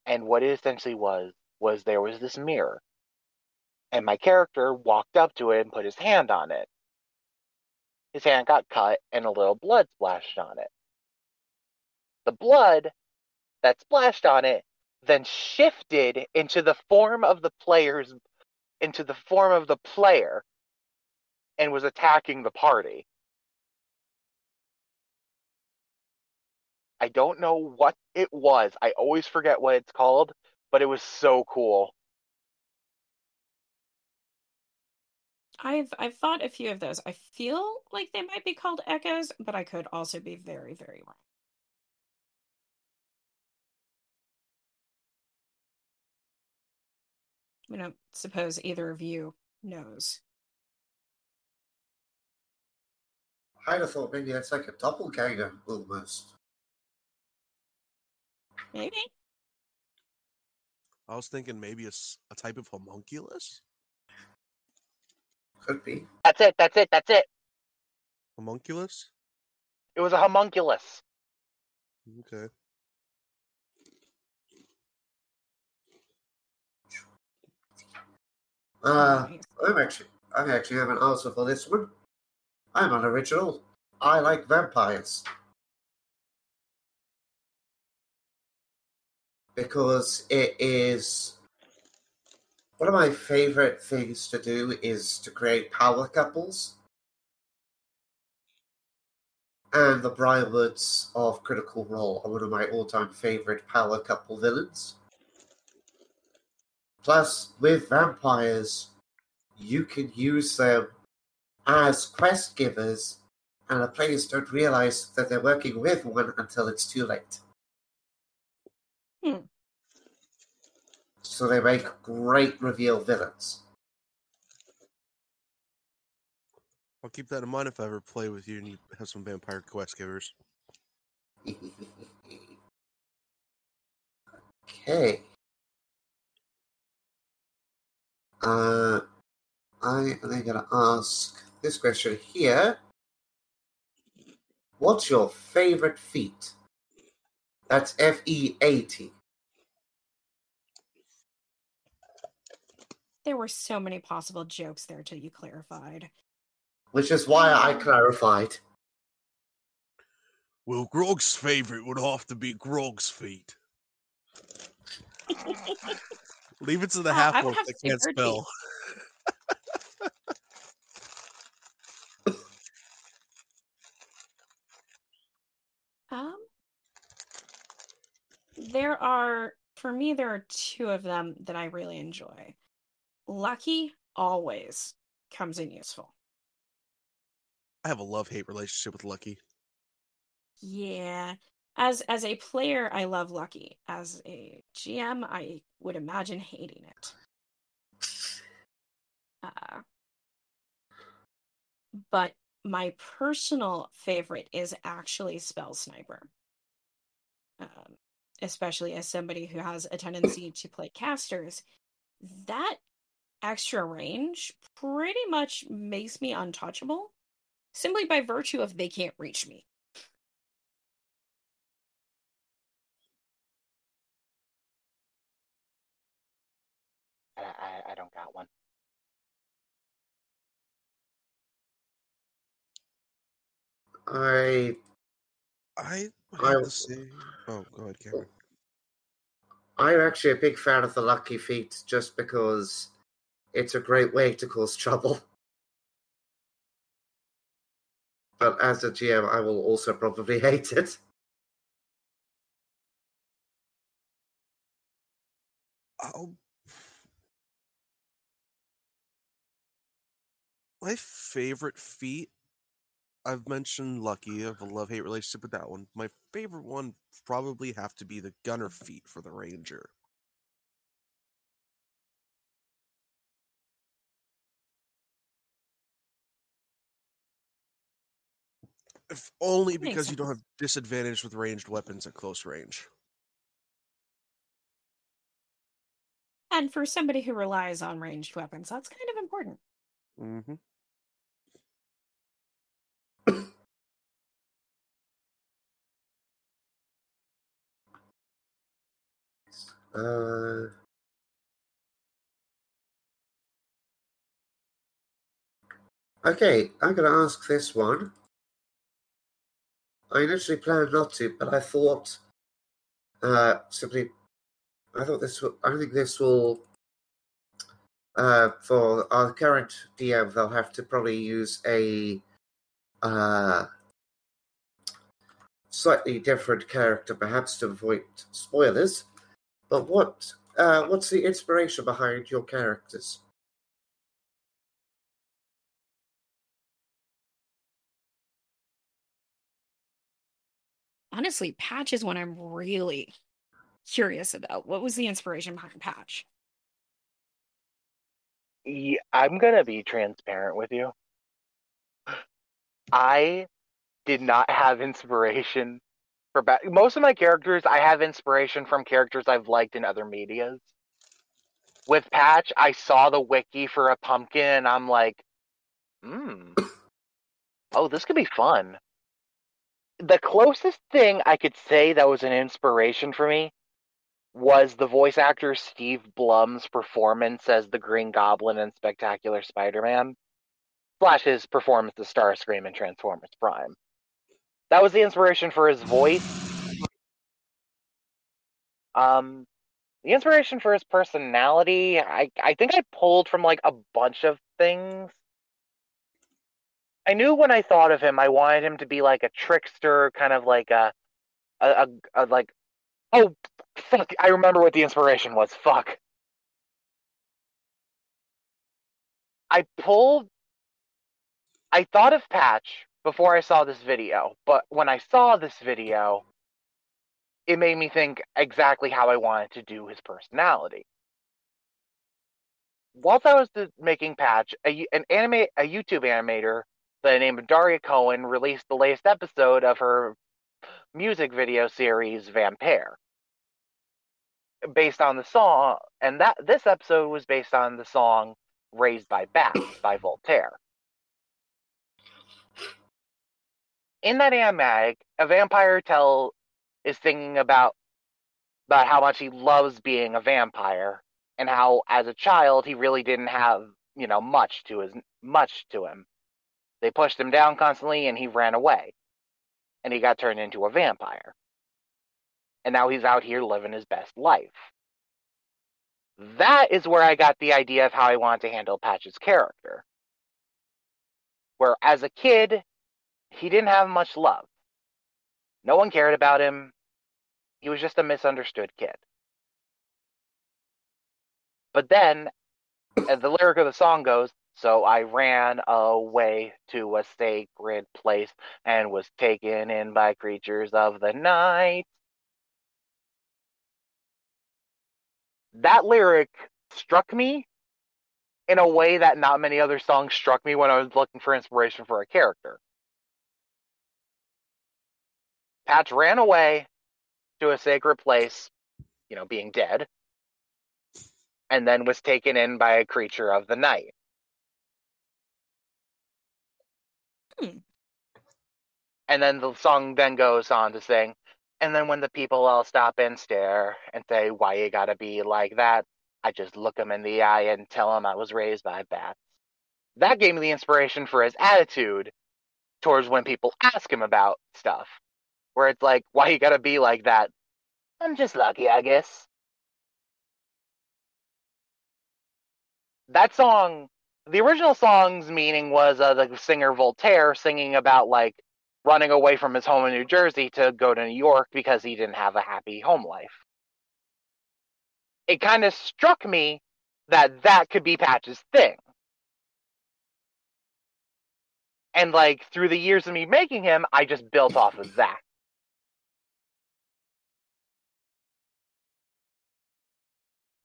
And what it essentially was was there was this mirror. And my character walked up to it and put his hand on it. His hand got cut and a little blood splashed on it. The blood that splashed on it then shifted into the form of the player's into the form of the player and was attacking the party. I don't know what it was. I always forget what it's called, but it was so cool. I've I've fought a few of those. I feel like they might be called echoes, but I could also be very, very wrong. I don't suppose either of you knows. I'd have thought maybe it's like a doppelganger almost. Maybe. I was thinking maybe it's a type of homunculus? Could be. That's it. That's it. That's it. Homunculus? It was a homunculus. Okay. Uh, I'm actually, I actually have an answer for this one. I'm unoriginal. I like vampires. Because it is one of my favorite things to do is to create power couples. And the Briarwoods of Critical Role are one of my all-time favorite power couple villains. Plus, with vampires, you can use them as quest givers, and the players don't realize that they're working with one until it's too late. Hmm. So they make great reveal villains. I'll keep that in mind if I ever play with you and you have some vampire quest givers. okay. Uh, I am then going to ask this question here. What's your favorite feat? That's F E A T. There were so many possible jokes there till you clarified. Which is why I clarified. Well, Grog's favorite would have to be Grog's feet. Leave it to the half I would that can't spell. Um, there are, for me, there are two of them that I really enjoy. Lucky always comes in useful. I have a love hate relationship with Lucky. Yeah. As as a player, I love Lucky. As a GM, I would imagine hating it. Uh, but my personal favorite is actually Spell Sniper. Um, especially as somebody who has a tendency to play casters, that extra range pretty much makes me untouchable simply by virtue of they can't reach me. I, I, I don't got one. I I I- have to say. Oh, go ahead, Cameron. I'm actually a big fan of the lucky feat just because it's a great way to cause trouble. But as a GM, I will also probably hate it. I'll... My favorite feat, I've mentioned Lucky. I have a love hate relationship with that one. My favorite one probably have to be the Gunner feat for the Ranger. If only because you don't have disadvantage with ranged weapons at close range. And for somebody who relies on ranged weapons, that's kind of important. Mm-hmm. Uh, okay, I'm going to ask this one. I initially planned not to, but I thought uh, simply, I thought this. Will, I think this will. Uh, for our current DM, they'll have to probably use a uh, slightly different character, perhaps to avoid spoilers. But what uh, what's the inspiration behind your characters? Honestly, Patch is one I'm really curious about. What was the inspiration behind Patch? Yeah, I'm gonna be transparent with you. I did not have inspiration for ba- most of my characters. I have inspiration from characters I've liked in other medias. With Patch, I saw the wiki for a pumpkin, and I'm like, hmm, oh, this could be fun. The closest thing I could say that was an inspiration for me was the voice actor Steve Blum's performance as the Green Goblin in Spectacular Spider-Man, slash his performance as Starscream in Transformers Prime. That was the inspiration for his voice. Um, the inspiration for his personality, I I think I pulled from like a bunch of things. I knew when I thought of him, I wanted him to be like a trickster, kind of like a, a, a, a like, oh fuck! I remember what the inspiration was. Fuck. I pulled. I thought of Patch before I saw this video, but when I saw this video, it made me think exactly how I wanted to do his personality. Whilst I was making Patch, a, an anime, a YouTube animator by the name of Daria Cohen released the latest episode of her music video series Vampire, based on the song, and that this episode was based on the song "Raised by Bats" by Voltaire. In that animatic, a vampire tell is thinking about about how much he loves being a vampire and how as a child he really didn't have you know much to his much to him. They pushed him down constantly and he ran away. And he got turned into a vampire. And now he's out here living his best life. That is where i got the idea of how i wanted to handle patch's character. Where as a kid he didn't have much love no one cared about him he was just a misunderstood kid. But then, as the lyric of the song goes, So I ran away to a sacred place and was taken in by creatures of the night. That lyric struck me in a way that not many other songs struck me when I was looking for inspiration for a character. Patch ran away to a sacred place, you know, being dead, and then was taken in by a creature of the night. Hmm. And then the song then goes on to sing, and then when the people all stop and stare and say, Why you gotta be like that? I just look them in the eye and tell them I was raised by bats. That gave me the inspiration for his attitude towards when people ask him about stuff. Where it's like, Why you gotta be like that? I'm just lucky, I guess. That song, the original song's meaning was uh, the singer Voltaire singing about like running away from his home in New Jersey to go to New York because he didn't have a happy home life. It kind of struck me that that could be Patch's thing. And like through the years of me making him, I just built off of that.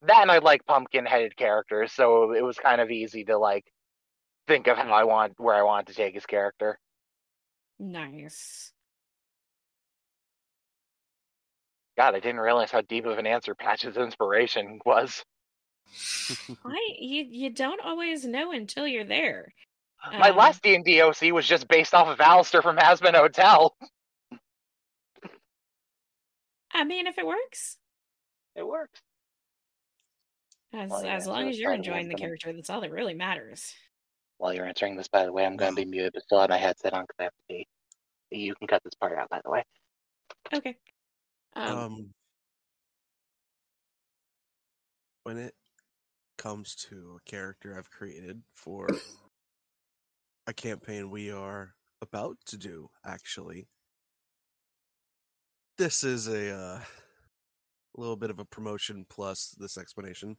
That and I like pumpkin headed characters, so it was kind of easy to like think of how I want where I wanted to take his character. Nice. God, I didn't realize how deep of an answer Patch's inspiration was. I you you don't always know until you're there. My Um, last D and D OC was just based off of Alastor from Hazbin Hotel. I mean, if it works, It works. As Well, yeah, as long as you're enjoying the wisdom. character, that's all that really matters. While you're answering this, by the way, I'm going to be muted, but still have my headset on because I have to pee. You can cut this part out, by the way. Okay. Um, Um, when it comes to a character I've created for a campaign we are about to do, actually, this is a uh, little bit of a promotion plus this explanation.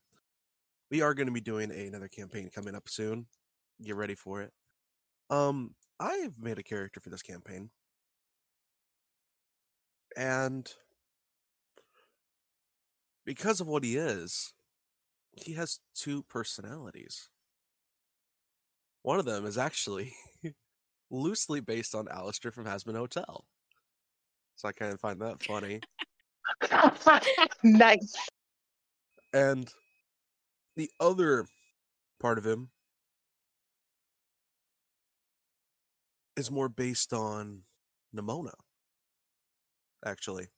We are going to be doing another campaign coming up soon. Get ready for it. Um, I've made a character for this campaign, and because of what he is, he has two personalities. One of them is actually loosely based on Alastor from Hazbin Hotel. So I kind of find that funny. nice. And the other part of him is more based on Nimona, actually,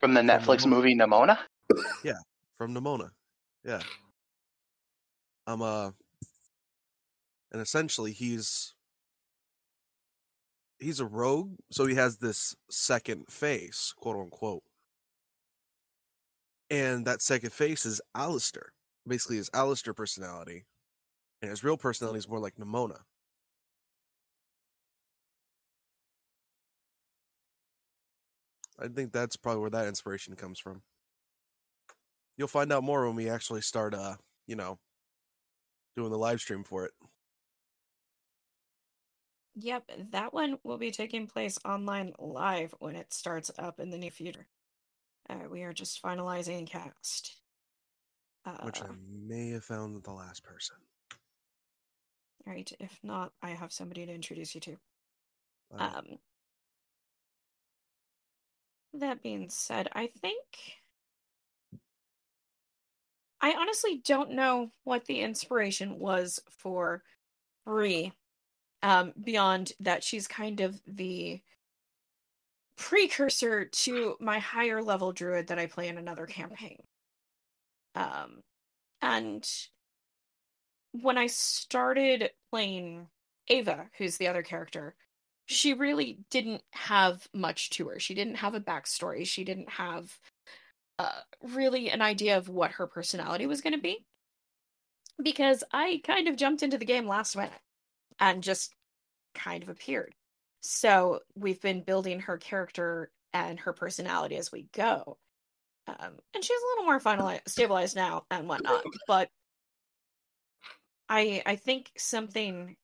From the From Netflix Nimona. movie Nimona? Yeah, from Nimona. Yeah. I'm uh, and essentially he's he's a rogue, so he has this second face, quote unquote. And that second face is Alastor. Basically his Alastor personality. And his real personality is more like Nimona. I think that's probably where that inspiration comes from. You'll find out more when we actually start uh, you know, doing the live stream for it. Yep, that one will be taking place online live when it starts up in the near future. Uh, we are just finalizing cast. Uh, Which I may have found the last person. right, if not, I have somebody to introduce you to. Uh, Um, that being said, I think I honestly don't know what the inspiration was for Bree, um, beyond that she's kind of the precursor to my higher level druid that I play in another campaign. Um, and when I started playing Ava, who's the other character, she really didn't have much to her. She didn't have a backstory. She didn't have uh, really an idea of what her personality was going to be. Because I kind of jumped into the game last minute and just kind of appeared. So we've been building her character and her personality as we go. Um, and she's a little more finalized, stabilized now and whatnot. But I I think something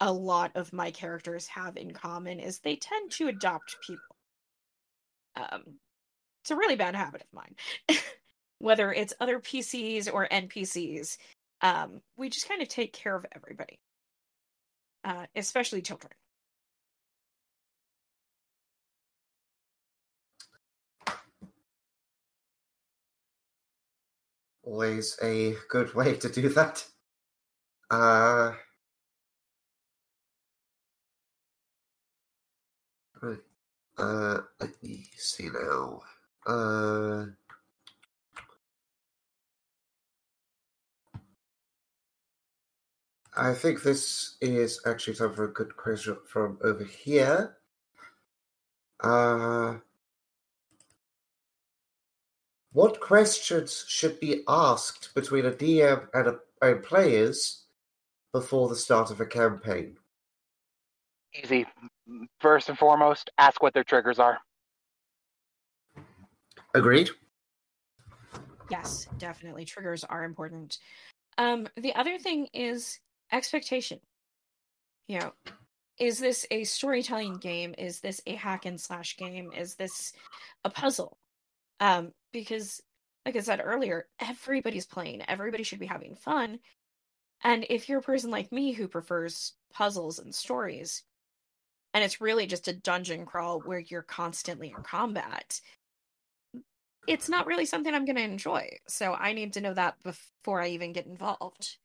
a lot of my characters have in common is they tend to adopt people. Um, it's a really bad habit of mine. Whether it's other PCs or NPCs, um, we just kind of take care of everybody, uh, especially children. Always a good way to do that. Uh, right. Uh, let me see now. Uh, I think this is actually time for a good question from over here. Uh, what questions should be asked between a DM and, a, and players before the start of a campaign? Easy. First and foremost, ask what their triggers are. Agreed. Yes, definitely. Triggers are important. Um, the other thing is expectation. You know, is this a storytelling game? Is this a hack and slash game? Is this a puzzle? Um, because like I said earlier, everybody's playing. Everybody should be having fun. And if you're a person like me who prefers puzzles and stories, and it's really just a dungeon crawl where you're constantly in combat, it's not really something I'm going to enjoy. So I need to know that before I even get involved.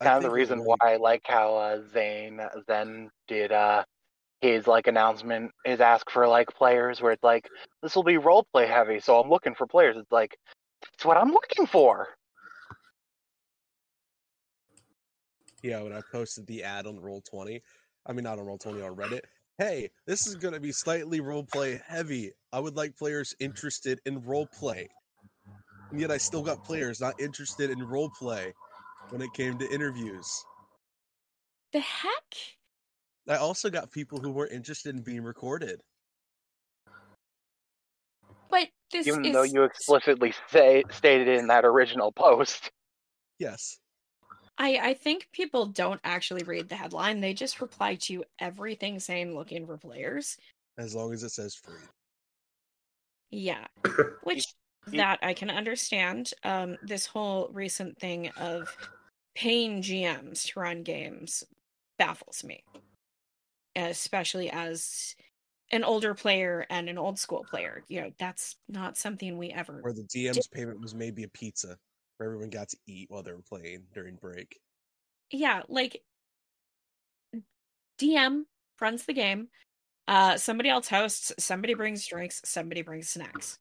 I kind of the reason why I like how uh, Zane then did uh, his like announcement is ask for like players where it's like this will be role play heavy, so I'm looking for players. It's like it's what I'm looking for. Yeah, when I posted the ad on Roll Twenty, I mean not on Roll Twenty on Reddit. Hey, this is going to be slightly roleplay heavy. I would like players interested in roleplay. And yet I still got players not interested in roleplay when it came to interviews. The heck? I also got people who weren't interested in being recorded. But this Even is though you explicitly say stated in that original post. Yes. I, I think people don't actually read the headline. They just reply to everything saying looking for players. As long as it says free. Yeah. Which that I can understand. Um this whole recent thing of paying GMs to run games baffles me. Especially as an older player and an old school player. You know, that's not something we ever Where the DM's payment was maybe a pizza where everyone got to eat while they were playing during break. yeah, like DM runs the game. Uh, somebody else hosts. Somebody brings drinks. Somebody brings snacks.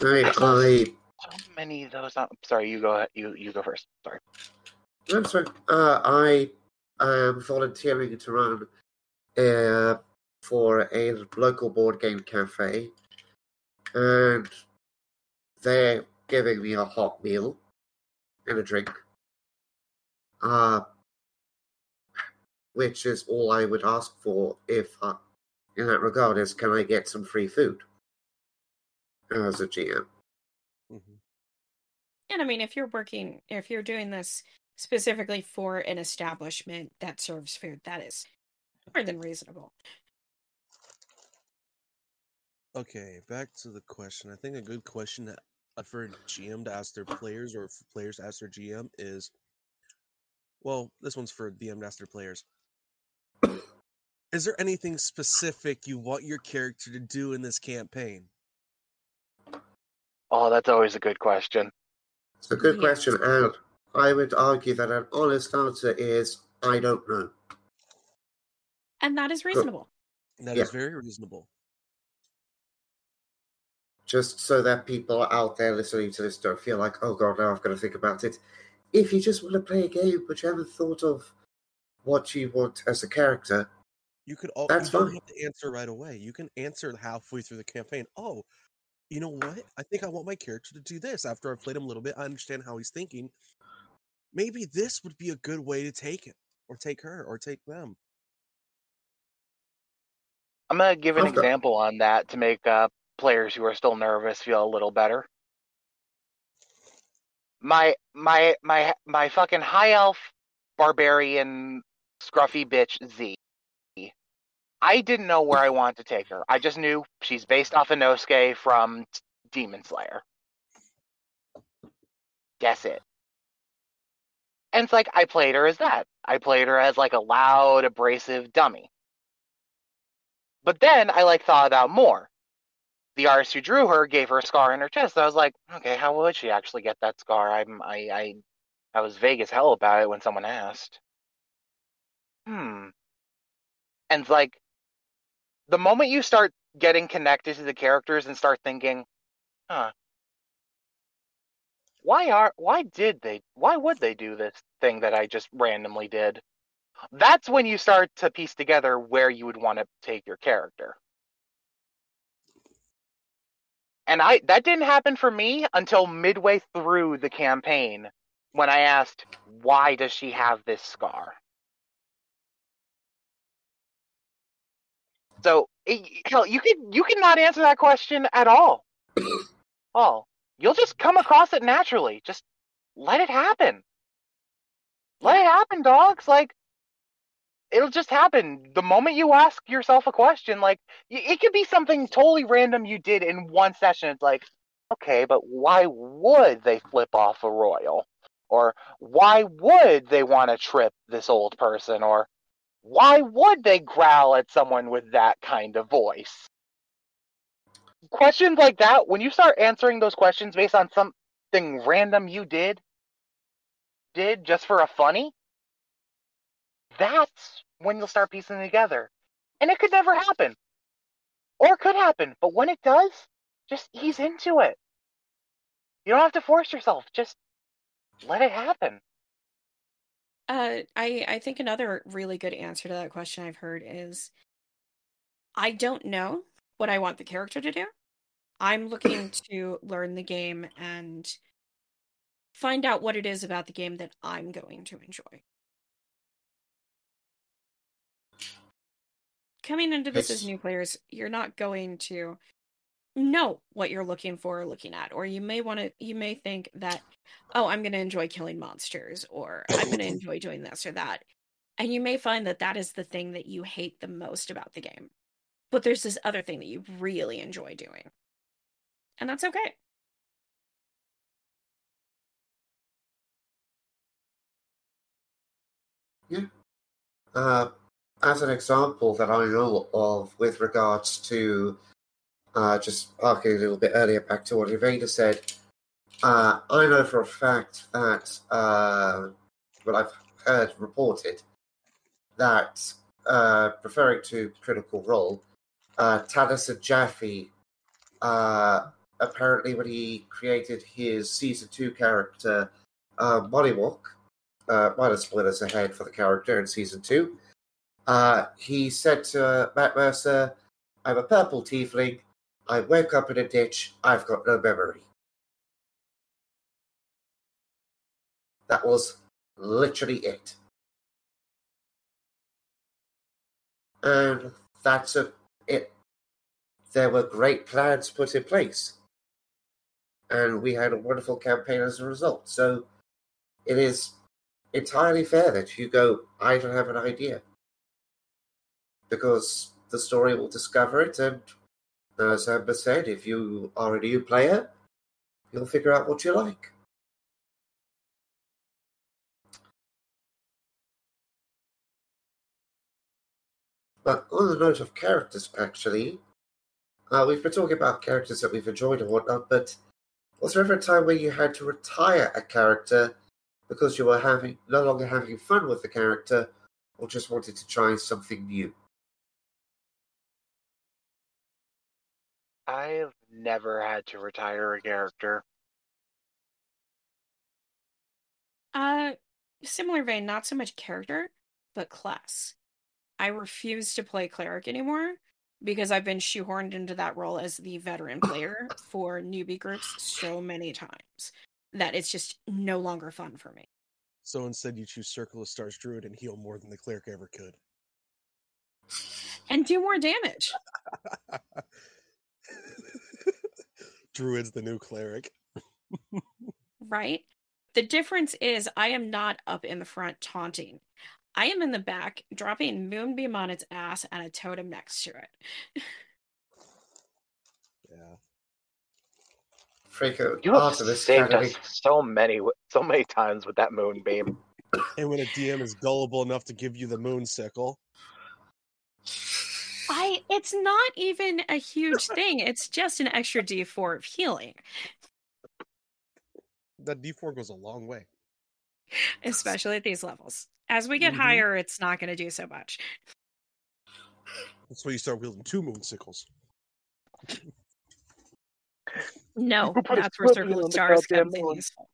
Right, I So many of those. Not, sorry, you go. You you go first. Sorry. I'm sorry. Uh, I am volunteering to run uh, for a local board game cafe, and they're giving me a hot meal and a drink. Uh, which is all I would ask for if, uh, in that regard, is can I get some free food as a GM? hmm And I mean, if you're working, if you're doing this specifically for an establishment that serves food, that is more than reasonable. Okay, back to the question. I think a good question uh, for a GM to ask their players or for players to ask their GM is well, this one's for DM to ask their players. Is there anything specific you want your character to do in this campaign? Oh, that's always a good question. It's a good Yeah. question, and I would argue that an honest answer is I don't know. And that is reasonable. That is Yeah. very reasonable. Just so that people out there listening to this don't feel like, oh god, now I've got to think about it. If you just want to play a game but you haven't thought of what you want as a character, You could all That's you don't fine. have to answer right away. You can answer halfway through the campaign. Oh, you know what? I think I want my character to do this. After I've played him a little bit, I understand how he's thinking. Maybe this would be a good way to take it, or take her, or take them. I'm gonna give an I've example on that to make uh, players who are still nervous feel a little better. My my my my fucking high elf barbarian scruffy bitch Z. I didn't know where I wanted to take her. I just knew she's based off Inosuke from Demon Slayer. Guess it. And it's like I played her as that. I played her as like a loud, abrasive dummy. But then I like thought about more. The artist who drew her gave her a scar in her chest. I was like, okay, how would she actually get that scar? I'm I I I was vague as hell about it when someone asked. Hmm. And it's like the moment you start getting connected to the characters and start thinking, huh, why are why did they why would they do this thing that I just randomly did? That's when you start to piece together where you would want to take your character. And I that didn't happen for me until midway through the campaign when I asked, why does she have this scar? So eh, it, hell, you can you cannot answer that question at all. oh, you'll just come across it naturally. Just let it happen. Let it happen, dogs. Like it'll just happen. The moment you ask yourself a question, like it could be something totally random you did in one session. It's like, okay, but why would they flip off a royal? Or why would they want to trip this old person? Or why would they growl at someone with that kind of voice? Questions like that, when you start answering those questions based on something random you did, did just for a funny, that's when you'll start piecing together. And it could never happen. Or it could happen, but when it does, just ease into it. You don't have to force yourself, just let it happen. Uh, I I think another really good answer to that question I've heard is I don't know what I want the character to do. I'm looking to learn the game and find out what it is about the game that I'm going to enjoy. Coming into this as new players, you're not going to know what you're looking for or looking at or you may want to you may think that oh i'm going to enjoy killing monsters or i'm going to enjoy doing this or that and you may find that that is the thing that you hate the most about the game but there's this other thing that you really enjoy doing and that's okay. Uh, as an example that I know of with regards to uh, just harking a little bit earlier back to what Evada said, uh, I know for a fact that uh, what I've heard reported that uh, referring to Critical Role, uh, Taliesin Jaffe, uh, apparently when he created his season two character, uh, Mollymauk, uh, minor spoilers ahead for the character in season two. Uh, he said to uh, Matt Mercer, I'm a purple tiefling. I woke up in a ditch. I've got no memory. That was literally it. And that's a, it. There were great plans put in place. And we had a wonderful campaign as a result. So it is entirely fair that you go, I don't have an idea. Because the story will discover it, and as Amber said, if you are a new player, you'll figure out what you like. But on the note of characters, actually, uh, we've been talking about characters that we've enjoyed and whatnot, but was there ever a time where you had to retire a character because you were having no longer having fun with the character or just wanted to try something new? I've never had to retire a character. uh similar vein not so much character but class i refuse to play cleric anymore because i've been shoehorned into that role as the veteran player for newbie groups so many times that it's just no longer fun for me So instead, you choose Circle of Stars Druid and heal more than the cleric ever could. and do more damage. Druid's the new cleric. right? The difference is I am not up in the front taunting. I am in the back dropping moonbeam on its ass and a totem next to it. Yeah. Freako, You have Artemis saved us so many, so many times with that moonbeam. And when a DM is gullible enough to give you the moon sickle, I it's not even a huge thing. It's just an extra D4 of healing, that D4 goes a long way. especially at these levels. As we get Mhm. higher, it's not going to do so much. That's why you start wielding two moon sickles. No, Who put a that's where Circle of Stars comes in useful.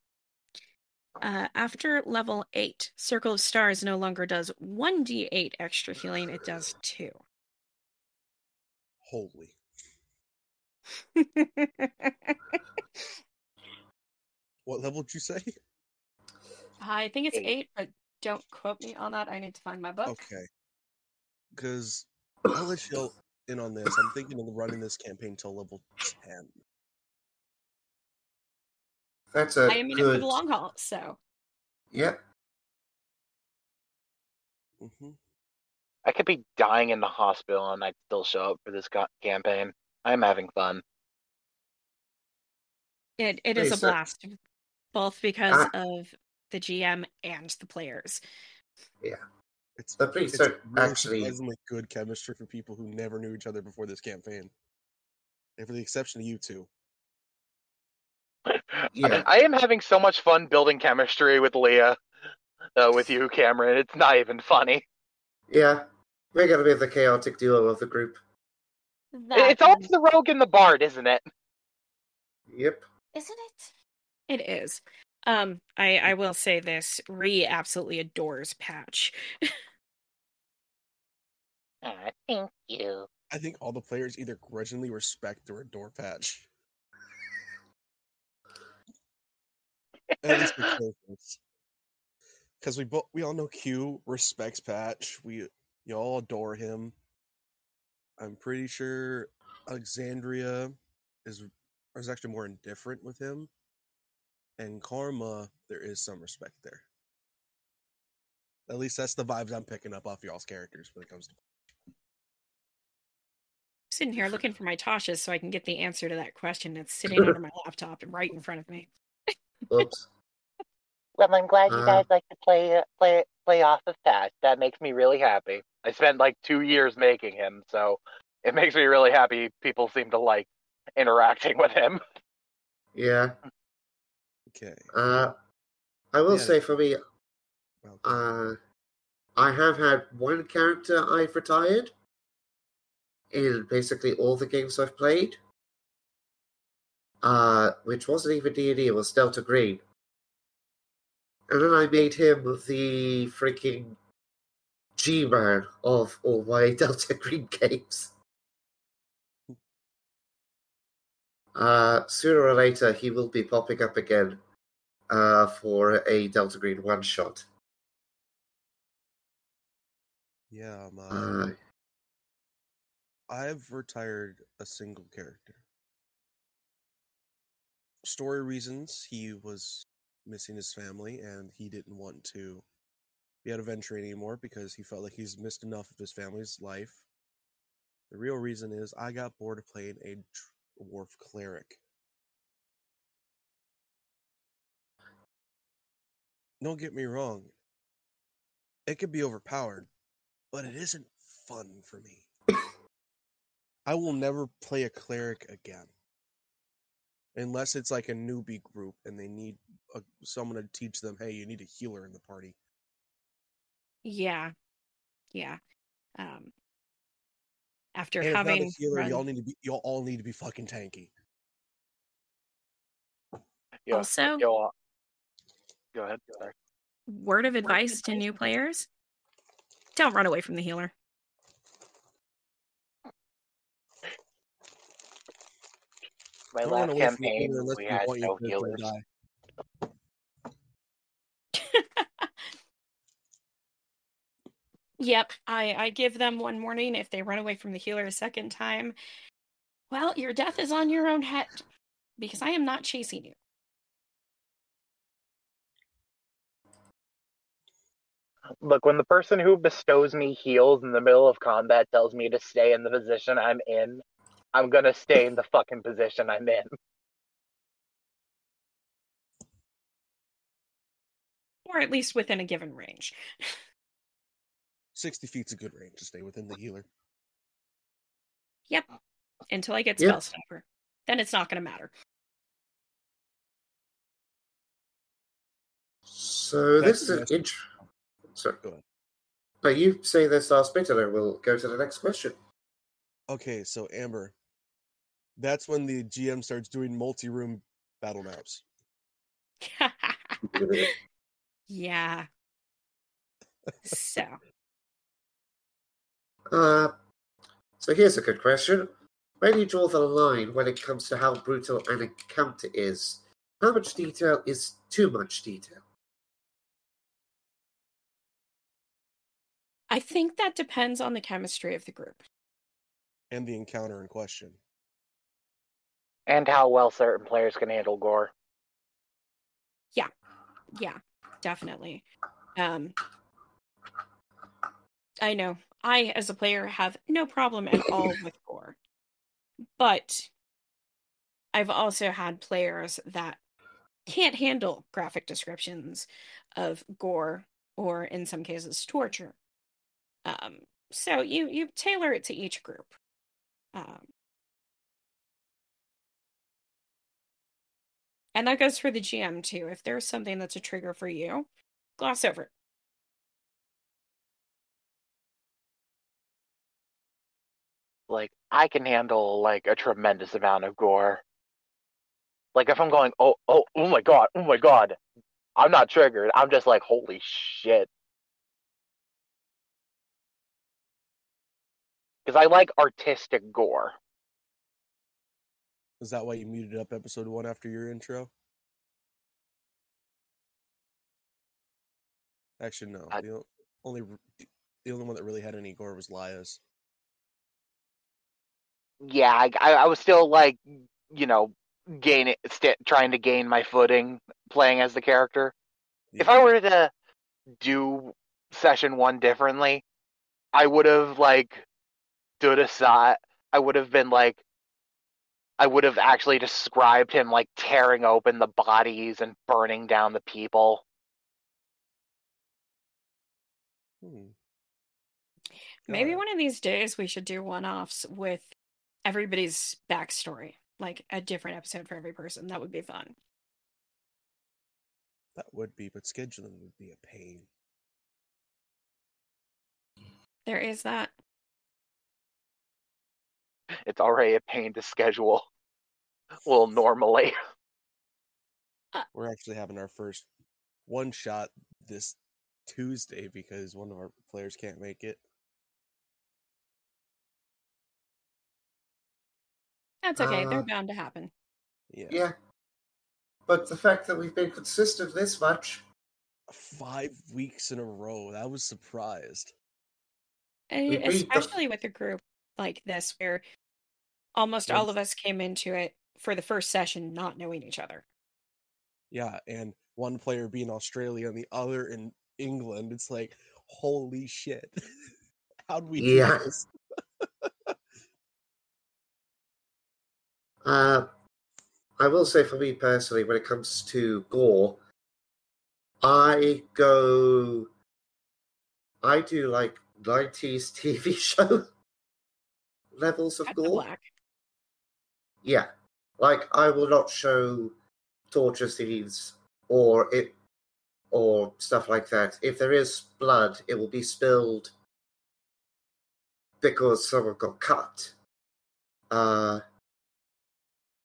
Uh, after level 8, Circle of Stars no longer does 1d8 extra healing, it does 2. Holy. What level did you say? I think it's Eight. 8, but don't quote me on that. I need to find my book. Okay. Because I'll let you in on this. I'm thinking of running this campaign till level 10. That's a I am in it for the long haul, so Yep. hmm I could be dying in the hospital and I'd still show up for this ca- campaign. I'm having fun. it, it is Hey, a sir. blast, both because of the GM and the players. Yeah. It's, The police it's are really actually. surprisingly good chemistry for people who never knew each other before this campaign. And for the exception of you two. Yeah. I am having so much fun building chemistry with Leah, uh, with you, Cameron. It's not even funny. Yeah. We're going to be the chaotic duo of the group. That It's always the rogue and the bard, isn't it? Yep. isn't it? It is. Um, I I will say this: Ree absolutely adores Patch. Thank you. I think all the players either grudgingly respect or adore Patch. At least the Because we both we all know Q respects Patch. We you all adore him. I'm pretty sure Alexandria is is actually more indifferent with him. And Karma, there is some respect there. At least that's the vibes I'm picking up off y'all's characters when it comes to sitting here looking for my Tasha so I can get the answer to that question. It's sitting under my laptop and right in front of me. Oops. Well, I'm glad you Uh. guys like to play play play off of Patch. That makes me really happy. I spent like two years making him, so it makes me really happy. People seem to like interacting with him. Yeah. Okay. Uh, I will Yeah. say for me, uh, I have had one character I've retired in basically all the games I've played. Uh, which wasn't even D&D, it was Delta Green. And then I made him the freaking G-Man of all my Delta Green games. Uh, sooner or later, he will be popping up again uh, for a Delta Green one shot. yeah, my, Uh, I've retired a single character. Story reasons, he was missing his family and he didn't want to be out of entry anymore because he felt like he's missed enough of his family's life. The real reason is I got bored of playing a dwarf cleric. Don't get me wrong, it could be overpowered, but it isn't fun for me. I will never play a cleric again. Unless it's like a newbie group and they need a, someone to teach them, hey, you need a healer in the party. Yeah, yeah. Um, after And if a having healer, run- y'all need to be y'all all need to be fucking tanky. Yo, also yo, uh, go ahead. Sorry. word of advice to new players: don't run away from the healer. My Don't last away from the campaign, we had no healers. Yep, I, I give them one warning if they run away from the healer a second time. Well, your death is on your own head because I am not chasing you. Look, when the person who bestows me heals in the middle of combat tells me to stay in the position I'm in, I'm gonna stay in the fucking position I'm in. Or at least within a given range. 60 feet's a good range to stay within the healer. Yep. Until I get Yep. spell stopper. Then it's not gonna matter. So That's this is an the int- Sorry. Go ahead. No, you say this last bit, and then we'll go to the next question. Okay, so Amber, that's when the GM starts doing multi-room battle maps. yeah. So, Uh, so here's a good question. Where do you draw the line when it comes to how brutal an encounter is? How much detail is too much detail? I think that depends on the chemistry of the group. and the encounter in question. And how well certain players can handle gore. Yeah, Yeah, definitely. Um I know. I as a player have no problem at all with gore. But I've also had players that can't handle graphic descriptions of gore or in some cases torture. Um so you you tailor it to each group. Um And that goes for the GM too. If there's something that's a trigger for you, gloss over it. Like I can handle like a tremendous amount of gore. Like if I'm going, oh, oh, oh my god, oh my god, I'm not triggered. I'm just like, holy shit. Because I like artistic gore. Is that why you muted up episode one after your intro? Actually, no. I- the only the only one that really had any gore was Lia's. Yeah, I, I, was still like, you know, gain it, st- trying to gain my footing playing as the character. If I were to do session one differently, I would have like stood aside. I would have been like, I would have actually described him like tearing open the bodies and burning down the people. Hmm. Maybe one of these days we should do one offs with everybody's backstory, like a different episode for every person. That would be fun. That would be, but scheduling would be a pain. There is that. It's already a pain to schedule. Well, normally. We're actually having our first one shot this Tuesday because one of our players can't make it. That's okay. Uh, They're bound to happen. Yeah. Yeah. But the fact that we've been consistent this much, Five weeks in a row. I was surprised. And We beat the- especially with the group like this where almost all of us came into it for the first session not knowing each other. Yeah, and one player being Australia and the other in England. It's like, holy shit. How'd we Yeah. do this? uh, I will say for me personally, when it comes to gore, I go. I do like 90s TV show levels of gore. black. Yeah. Like I will not show torture scenes or it or stuff like that. If there is blood, it will be spilled because someone got cut. Uh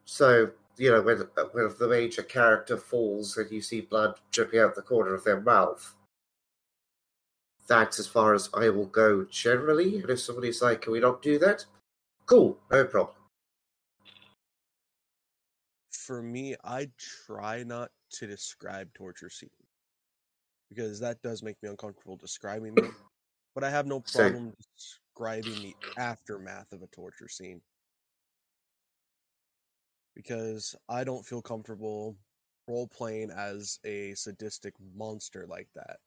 so you know when when the major character falls and you see blood dripping out the corner of their mouth. That's as far as I will go generally. And if somebody's like, "Can we not do that?" Cool, no problem. For me, I try not to describe torture scenes because that does make me uncomfortable describing them. but I have no Same. problem describing the aftermath of a torture scene because I don't feel comfortable role playing as a sadistic monster like that.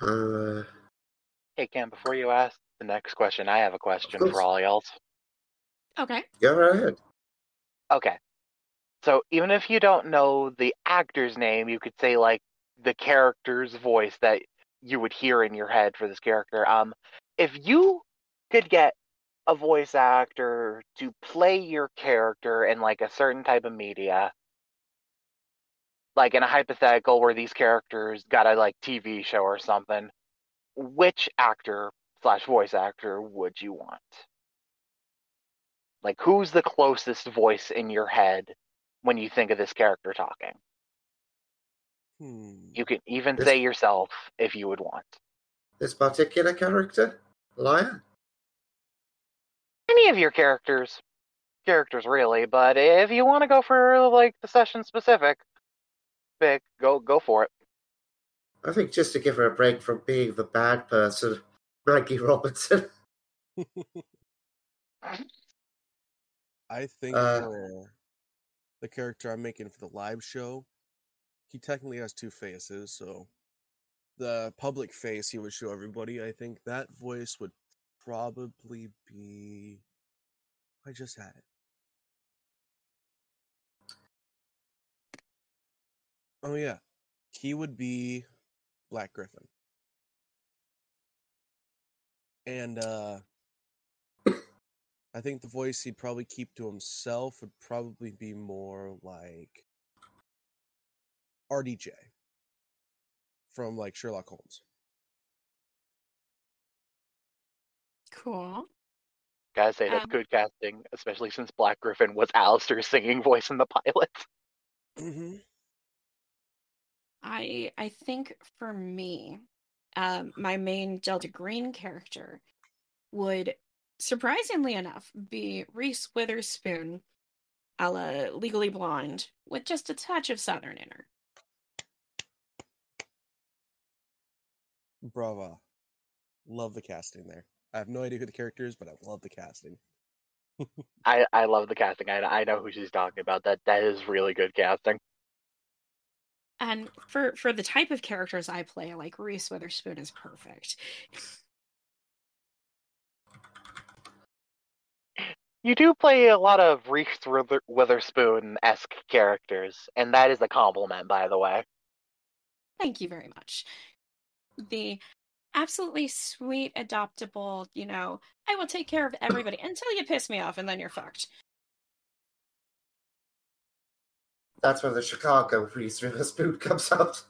Uh, Hey Cam, before you ask the next question, I have a question for all y'all. Okay. go right ahead. Okay. So even if you don't know the actor's name, you could say like the character's voice that you would hear in your head for this character. Um, if you could get a voice actor to play your character in like a certain type of media, like in a hypothetical where these characters got a like TV show or something, which actor slash voice actor would you want? Like who's the closest voice in your head when you think of this character talking? Hmm. You can even This- say yourself if you would want. This particular character, liar. Any of your characters, characters really, but if you want to go for like the session specific, pick go go for it. I think just to give her a break from being the bad person, Maggie Robertson. I think Uh, for the character I'm making for the live show, he technically has two faces, so the public face he would show everybody. I think that voice would probably be. I just had it. Oh yeah, he would be Black Gryphon, and uh, I think the voice he'd probably keep to himself would probably be more like RDJ from like Sherlock Holmes. Cool. Gotta say that's Um, good casting, especially since Black Gryphon was Alastor's singing voice in the pilot. Mm-hmm. I I think for me, um, my main Delta Green character would, surprisingly enough, be Reese Witherspoon, a la Legally Blonde, with just a touch of Southern in her. Brava. Love the casting there. I have no idea who the character is, but I love the casting. I I love the casting. I I know who she's talking about. That that is really good casting. And for for the type of characters I play, like Reese Witherspoon is perfect. You do play a lot of Reese Wither- Witherspoon esque characters, and that is a compliment, by the way. Thank you very much. The absolutely sweet, adoptable, you know, I will take care of everybody until you piss me off and then you're fucked. That's where the Chicago Reese Witherspoon comes out.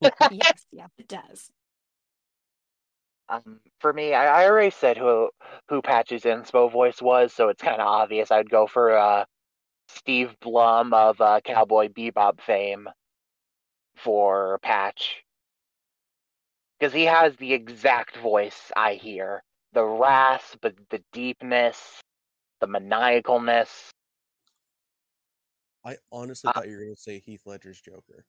yes, yeah, it does. Um, for me, I, I already said who who Patch's inspo voice was, so it's kind of obvious. I'd go for uh, Steve Blum of uh, Cowboy Bebop fame for Patch, because he has the exact voice I hear: the rasp, the deepness, the maniacalness. I honestly Uh, thought you were going to say Heath Ledger's Joker.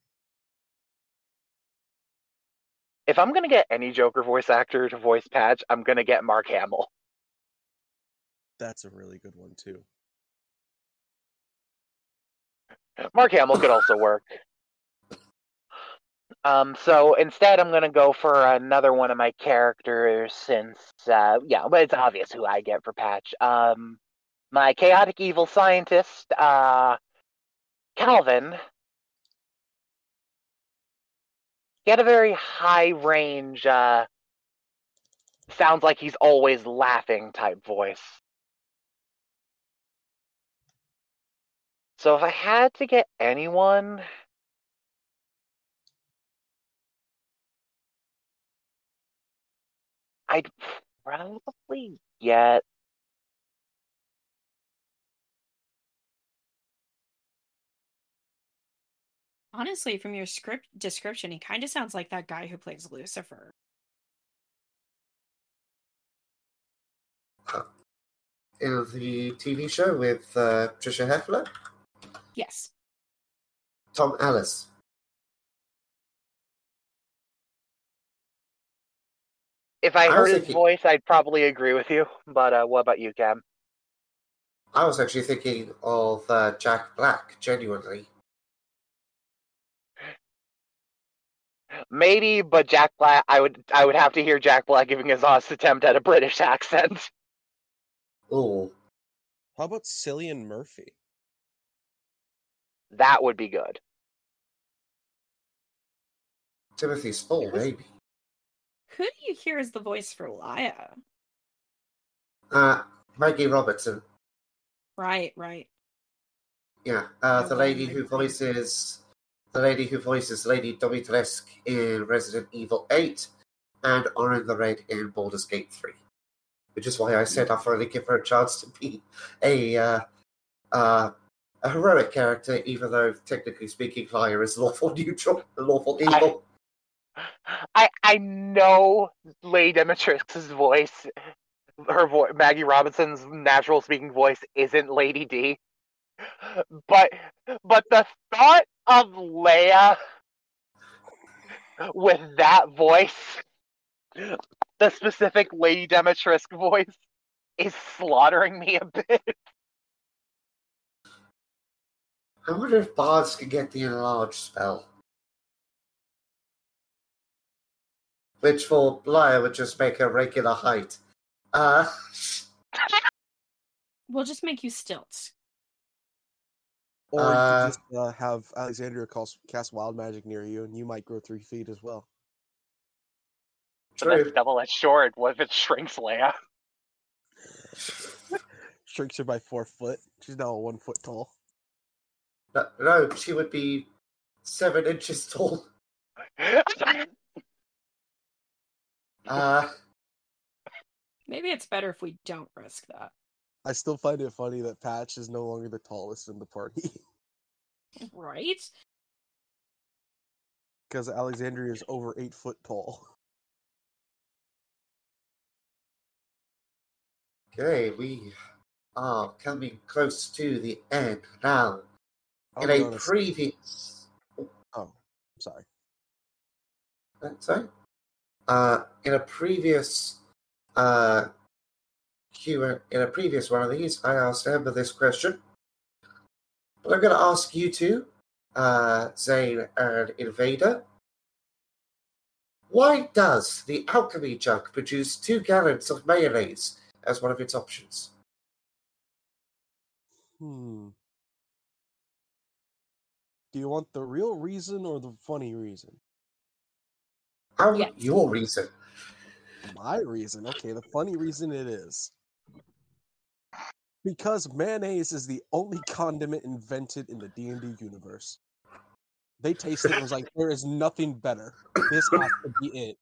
If I'm gonna get any Joker voice actor to voice Patch, I'm gonna get Mark Hamill. That's a really good one too. Mark Hamill could also work. Um, so instead, I'm gonna go for another one of my characters since, uh, yeah, but it's obvious who I get for Patch. Um, my chaotic evil scientist, uh, Calvin. He had a very high range, uh, sounds like he's always laughing type voice. So if I had to get anyone, I'd probably get. Honestly, from your script description, he kind of sounds like that guy who plays Lucifer. In the TV show with uh, Tricia Helfer? Yes. Tom Ellis. If I, I heard his voice, I'd probably agree with you. But uh, what about you, Cam? I was actually thinking of uh, Jack Black, genuinely. Maybe, but Jack Black. I would. I would have to hear Jack Black giving his honest attempt at a British accent. Oh, How about Cillian Murphy? That would be good. Timothy Spall, maybe. Who do you hear as the voice for Laya? Uh, Maggie Robertson. Right, right. Yeah, uh, the lady who voices the lady who voices Lady Dimitrescu in Resident Evil 8 and Orin the Red in Baldur's Gate 3. Which is why I said I'll finally give her a chance to be a uh, uh, a heroic character, even though technically speaking, Laya is lawful neutral, lawful evil. I I know Lady Dimitrescu's voice, her voice, Maggie Robertson's natural speaking voice isn't Lady D, but but the thought of Leia with that voice, the specific Lady Dimitrescu voice, is slaughtering me a bit. I wonder if bards could get the enlarge spell. Which for Laya would just make her regular height. Uh, We'll just make you stilts. Or you Uh, could just uh, have Alexandria cast, cast wild magic near you, and you might grow three feet as well. So that's double edged sword. What if it shrinks Leia? Shrinks her by four foot. She's now one foot tall. No, no, she would be seven inches tall. Uh, Maybe it's better if we don't risk that. I still find it funny that Patch is no longer the tallest in the party Right? because Alexandria is over eight foot tall. okay, we are coming close to the end now. I'll In a honest- previous, Oh, I'm sorry. sorry, uh, in a previous, uh, Q in a previous one of these, I asked Amber this question, but I'm going to ask you two, uh, Zane and Invader. Why does the alchemy jug produce two gallons of mayonnaise as one of its options? Hmm. Do you want the real reason or the funny reason? How Yes. your reason? My reason. Okay, the funny reason it is. Because mayonnaise is the only condiment invented in the D&D universe. They tasted it and was like, there is nothing better. This has to be it.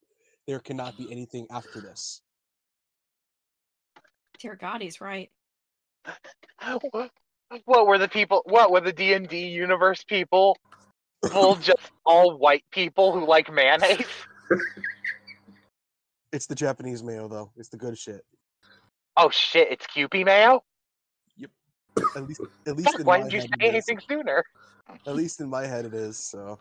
There cannot be anything after this. Dear God, he's right. what were the people? What were the D and D universe people? Full just all white people who like mayonnaise. It's the Japanese mayo though. It's the good shit. Oh shit! It's Kewpie mayo. At least at least Fuck, in why my didn't you head say anything sooner? At least in my head it is, so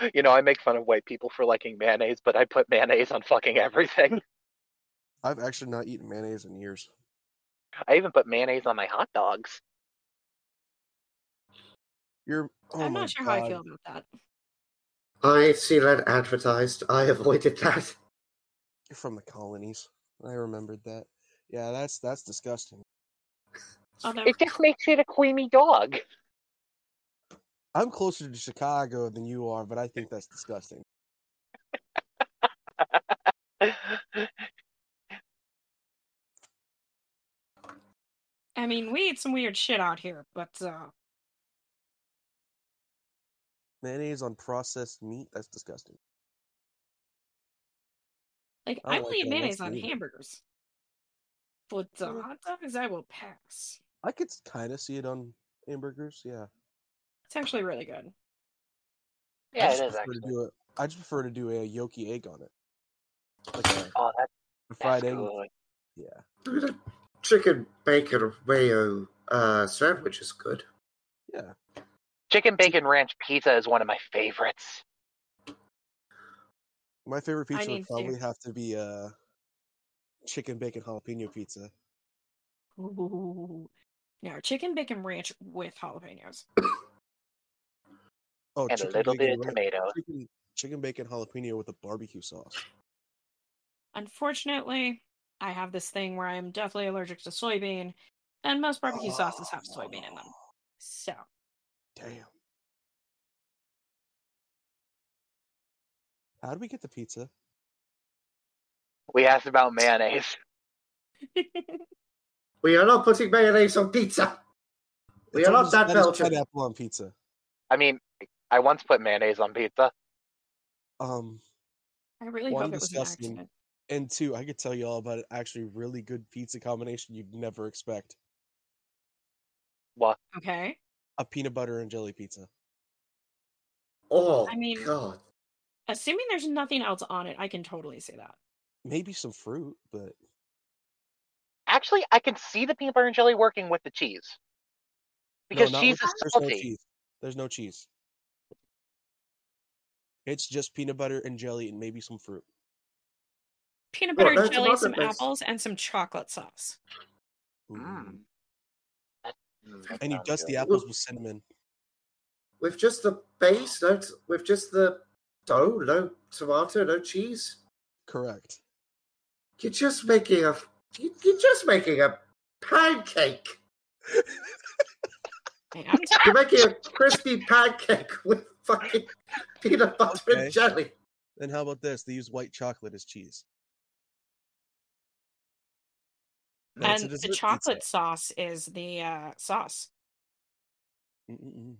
You know, I make fun of white people for liking mayonnaise, but I put mayonnaise on fucking everything. I've actually not eaten mayonnaise in years. I even put mayonnaise on my hot dogs. You're oh I'm not sure how I feel about that. I see that advertised. I avoided that. You're from the colonies. I remembered that. Yeah, that's that's disgusting. Although, It just makes it a creamy dog. I'm closer to Chicago than you are, but I think that's disgusting. I mean, we eat some weird shit out here, but uh, Mayonnaise on processed meat, that's disgusting. Like I I don't will like eat mayonnaise on either. hamburgers. But uh, Mm. hot dogs, I will pass. I could kind of see it on hamburgers, yeah. It's actually really good. I Yeah, just it is prefer to actually. do it. I just prefer to do a yolky egg on it, like a, Oh, that, a fried that's egg. good. Yeah, Chicken bacon mayo uh, sandwich is good. yeah. Chicken bacon ranch pizza is one of my favorites. My favorite pizza would to. probably have to be uh chicken bacon jalapeno pizza. Ooh. No, chicken bacon ranch with jalapenos. Oh, and a little bit of tomato. Chicken, chicken bacon jalapeno with a barbecue sauce. Unfortunately, I have this thing where I am definitely allergic to soybean, and most barbecue sauces have soybean in them. So, Damn. How did we get the pizza? We asked about mayonnaise. We are not putting mayonnaise on pizza. We It's are not that that is Belgian. Pineapple on pizza. I mean, I once put mayonnaise on pizza. Um, I really One hope it was an disgusting- accident. and two, I could tell you all about an actually really good pizza combination you'd never expect: What? Okay. a peanut butter and jelly pizza. Oh, I mean- God. Assuming there's nothing else on it, I can totally say that. Maybe some fruit, but Actually, I can see the peanut butter and jelly working with the cheese. Because no, cheese with- is there's no salty. cheese. There's no cheese. It's just peanut butter and jelly and maybe some fruit. Peanut Well, butter, jelly, some the best. apples, and some chocolate sauce. Mm. That- that And you sounds dust the apples with cinnamon. With just the base, no, t- with just the dough, no tomato, no cheese. Correct. You're just making a. you- You're just making a pancake. You're making a crispy pancake with fucking peanut butter Okay. and jelly. Then how about this? They use white chocolate as cheese. That's and the dessert pizza. chocolate sauce is the uh, sauce. Mm-mm-mm.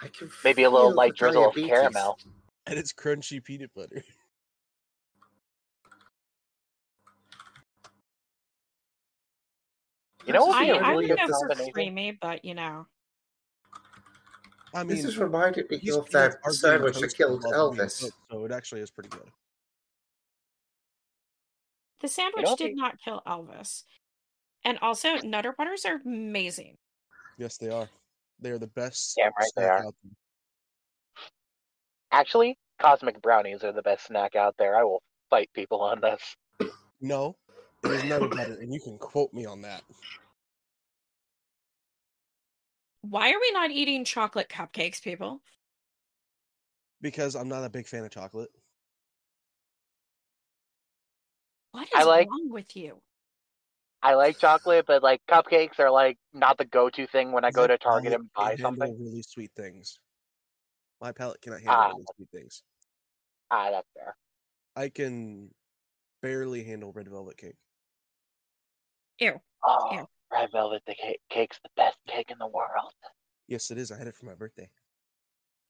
I can Maybe a little feel light the drizzle of caramel. And it's crunchy peanut butter. You know what would I, be a I really would good go creamy, but you know, I mean, This is reminded me he's- of he's that sandwich that killed Elvis. cooked, so it actually is pretty good. the sandwich did pe- not kill Elvis. And also, Nutter Butters are amazing. Yes, they are. They are the best. Damn right they snack are. out there. Actually, cosmic brownies are the best snack out there. I will fight people on this. No, it is Nutter Butter, and you can quote me on that. Why are we not eating chocolate cupcakes, people? Because I'm not a big fan of chocolate. What is I like- wrong with you? I like chocolate, but like cupcakes are like not the go-to thing when I go to Target palate and buy handle something. Really sweet things. My palate cannot handle Ah. really sweet things. Ah, that's fair. I can barely handle red velvet cake. Ew. Oh, Ew. red velvet the cake, cake's the best cake in the world. Yes, it is. I had it for my birthday.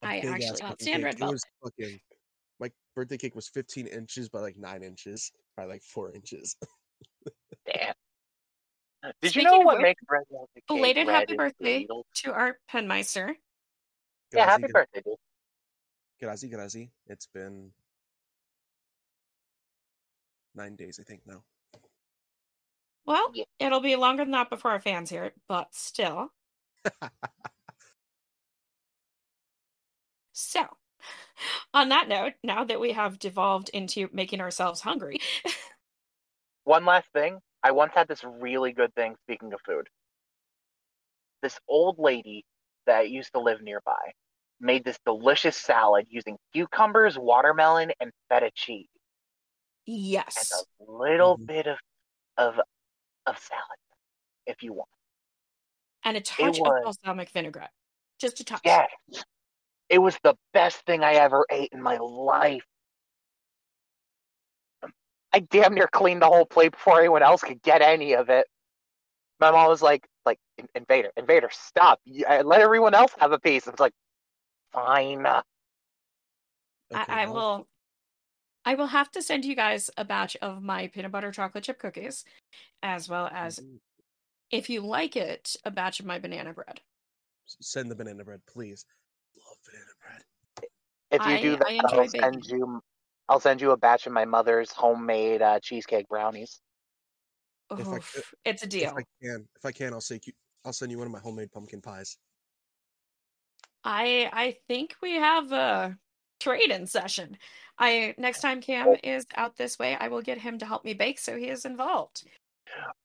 A I actually can't stand cake. red It velvet. was fucking. My birthday cake was 15 inches by like nine inches by like four inches. Damn. Did Speaking you know of what which, makes red velvet cake Belated red happy birthday to our Penmaester. Yeah, happy Grazie, birthday, dude. Grazie, grazie. It's been nine days, I think now. Well, Yeah. it'll be longer than that before our fans hear it, but still. So, on that note, now that we have devolved into making ourselves hungry, One last thing. I once had this really good thing, speaking of food. This old lady that used to live nearby made this delicious salad using cucumbers, watermelon, and feta cheese. Yes. And yes. a little Mhm. bit of, of of salad, if you want. And a touch of balsamic vinaigrette. Just a touch. Yes. It was the best thing I ever ate in my life. I damn near cleaned the whole plate before anyone else could get any of it. My mom was like, like, Invader, Invader, stop. I- Let everyone else have a piece. I was like, fine. I, Okay, I well, will I will have to send you guys a batch of my peanut butter chocolate chip cookies, as well as mhm. if you like it, a batch of my banana bread. Send the banana bread, please. Love banana bread. If you I- do that, I I'll send you. I'll send you a batch of my mother's homemade uh, cheesecake brownies. If I Oof, could- it's a deal. If I can, if I can, I'll say I'll send you one of my homemade pumpkin pies. I I think we have a trade-in session. I next time Cam is out this way, I will get him to help me bake so he is involved.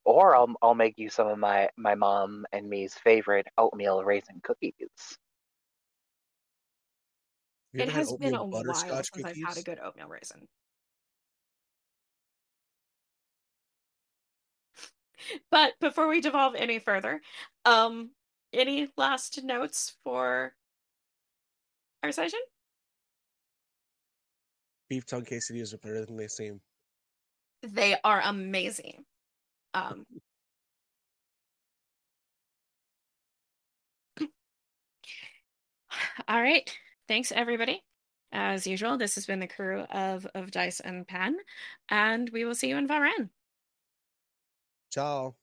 Or I'll I'll make you some of my my mom and me's favorite oatmeal raisin cookies. It has been a while since I've had a good oatmeal raisin. But before we devolve any further, um, any last notes for our session? Beef tongue quesadillas are better than they seem. They are amazing. Um, all right thanks everybody. As usual, this has been the crew of of Dice and Pen, and we will see you in Varan. Ciao.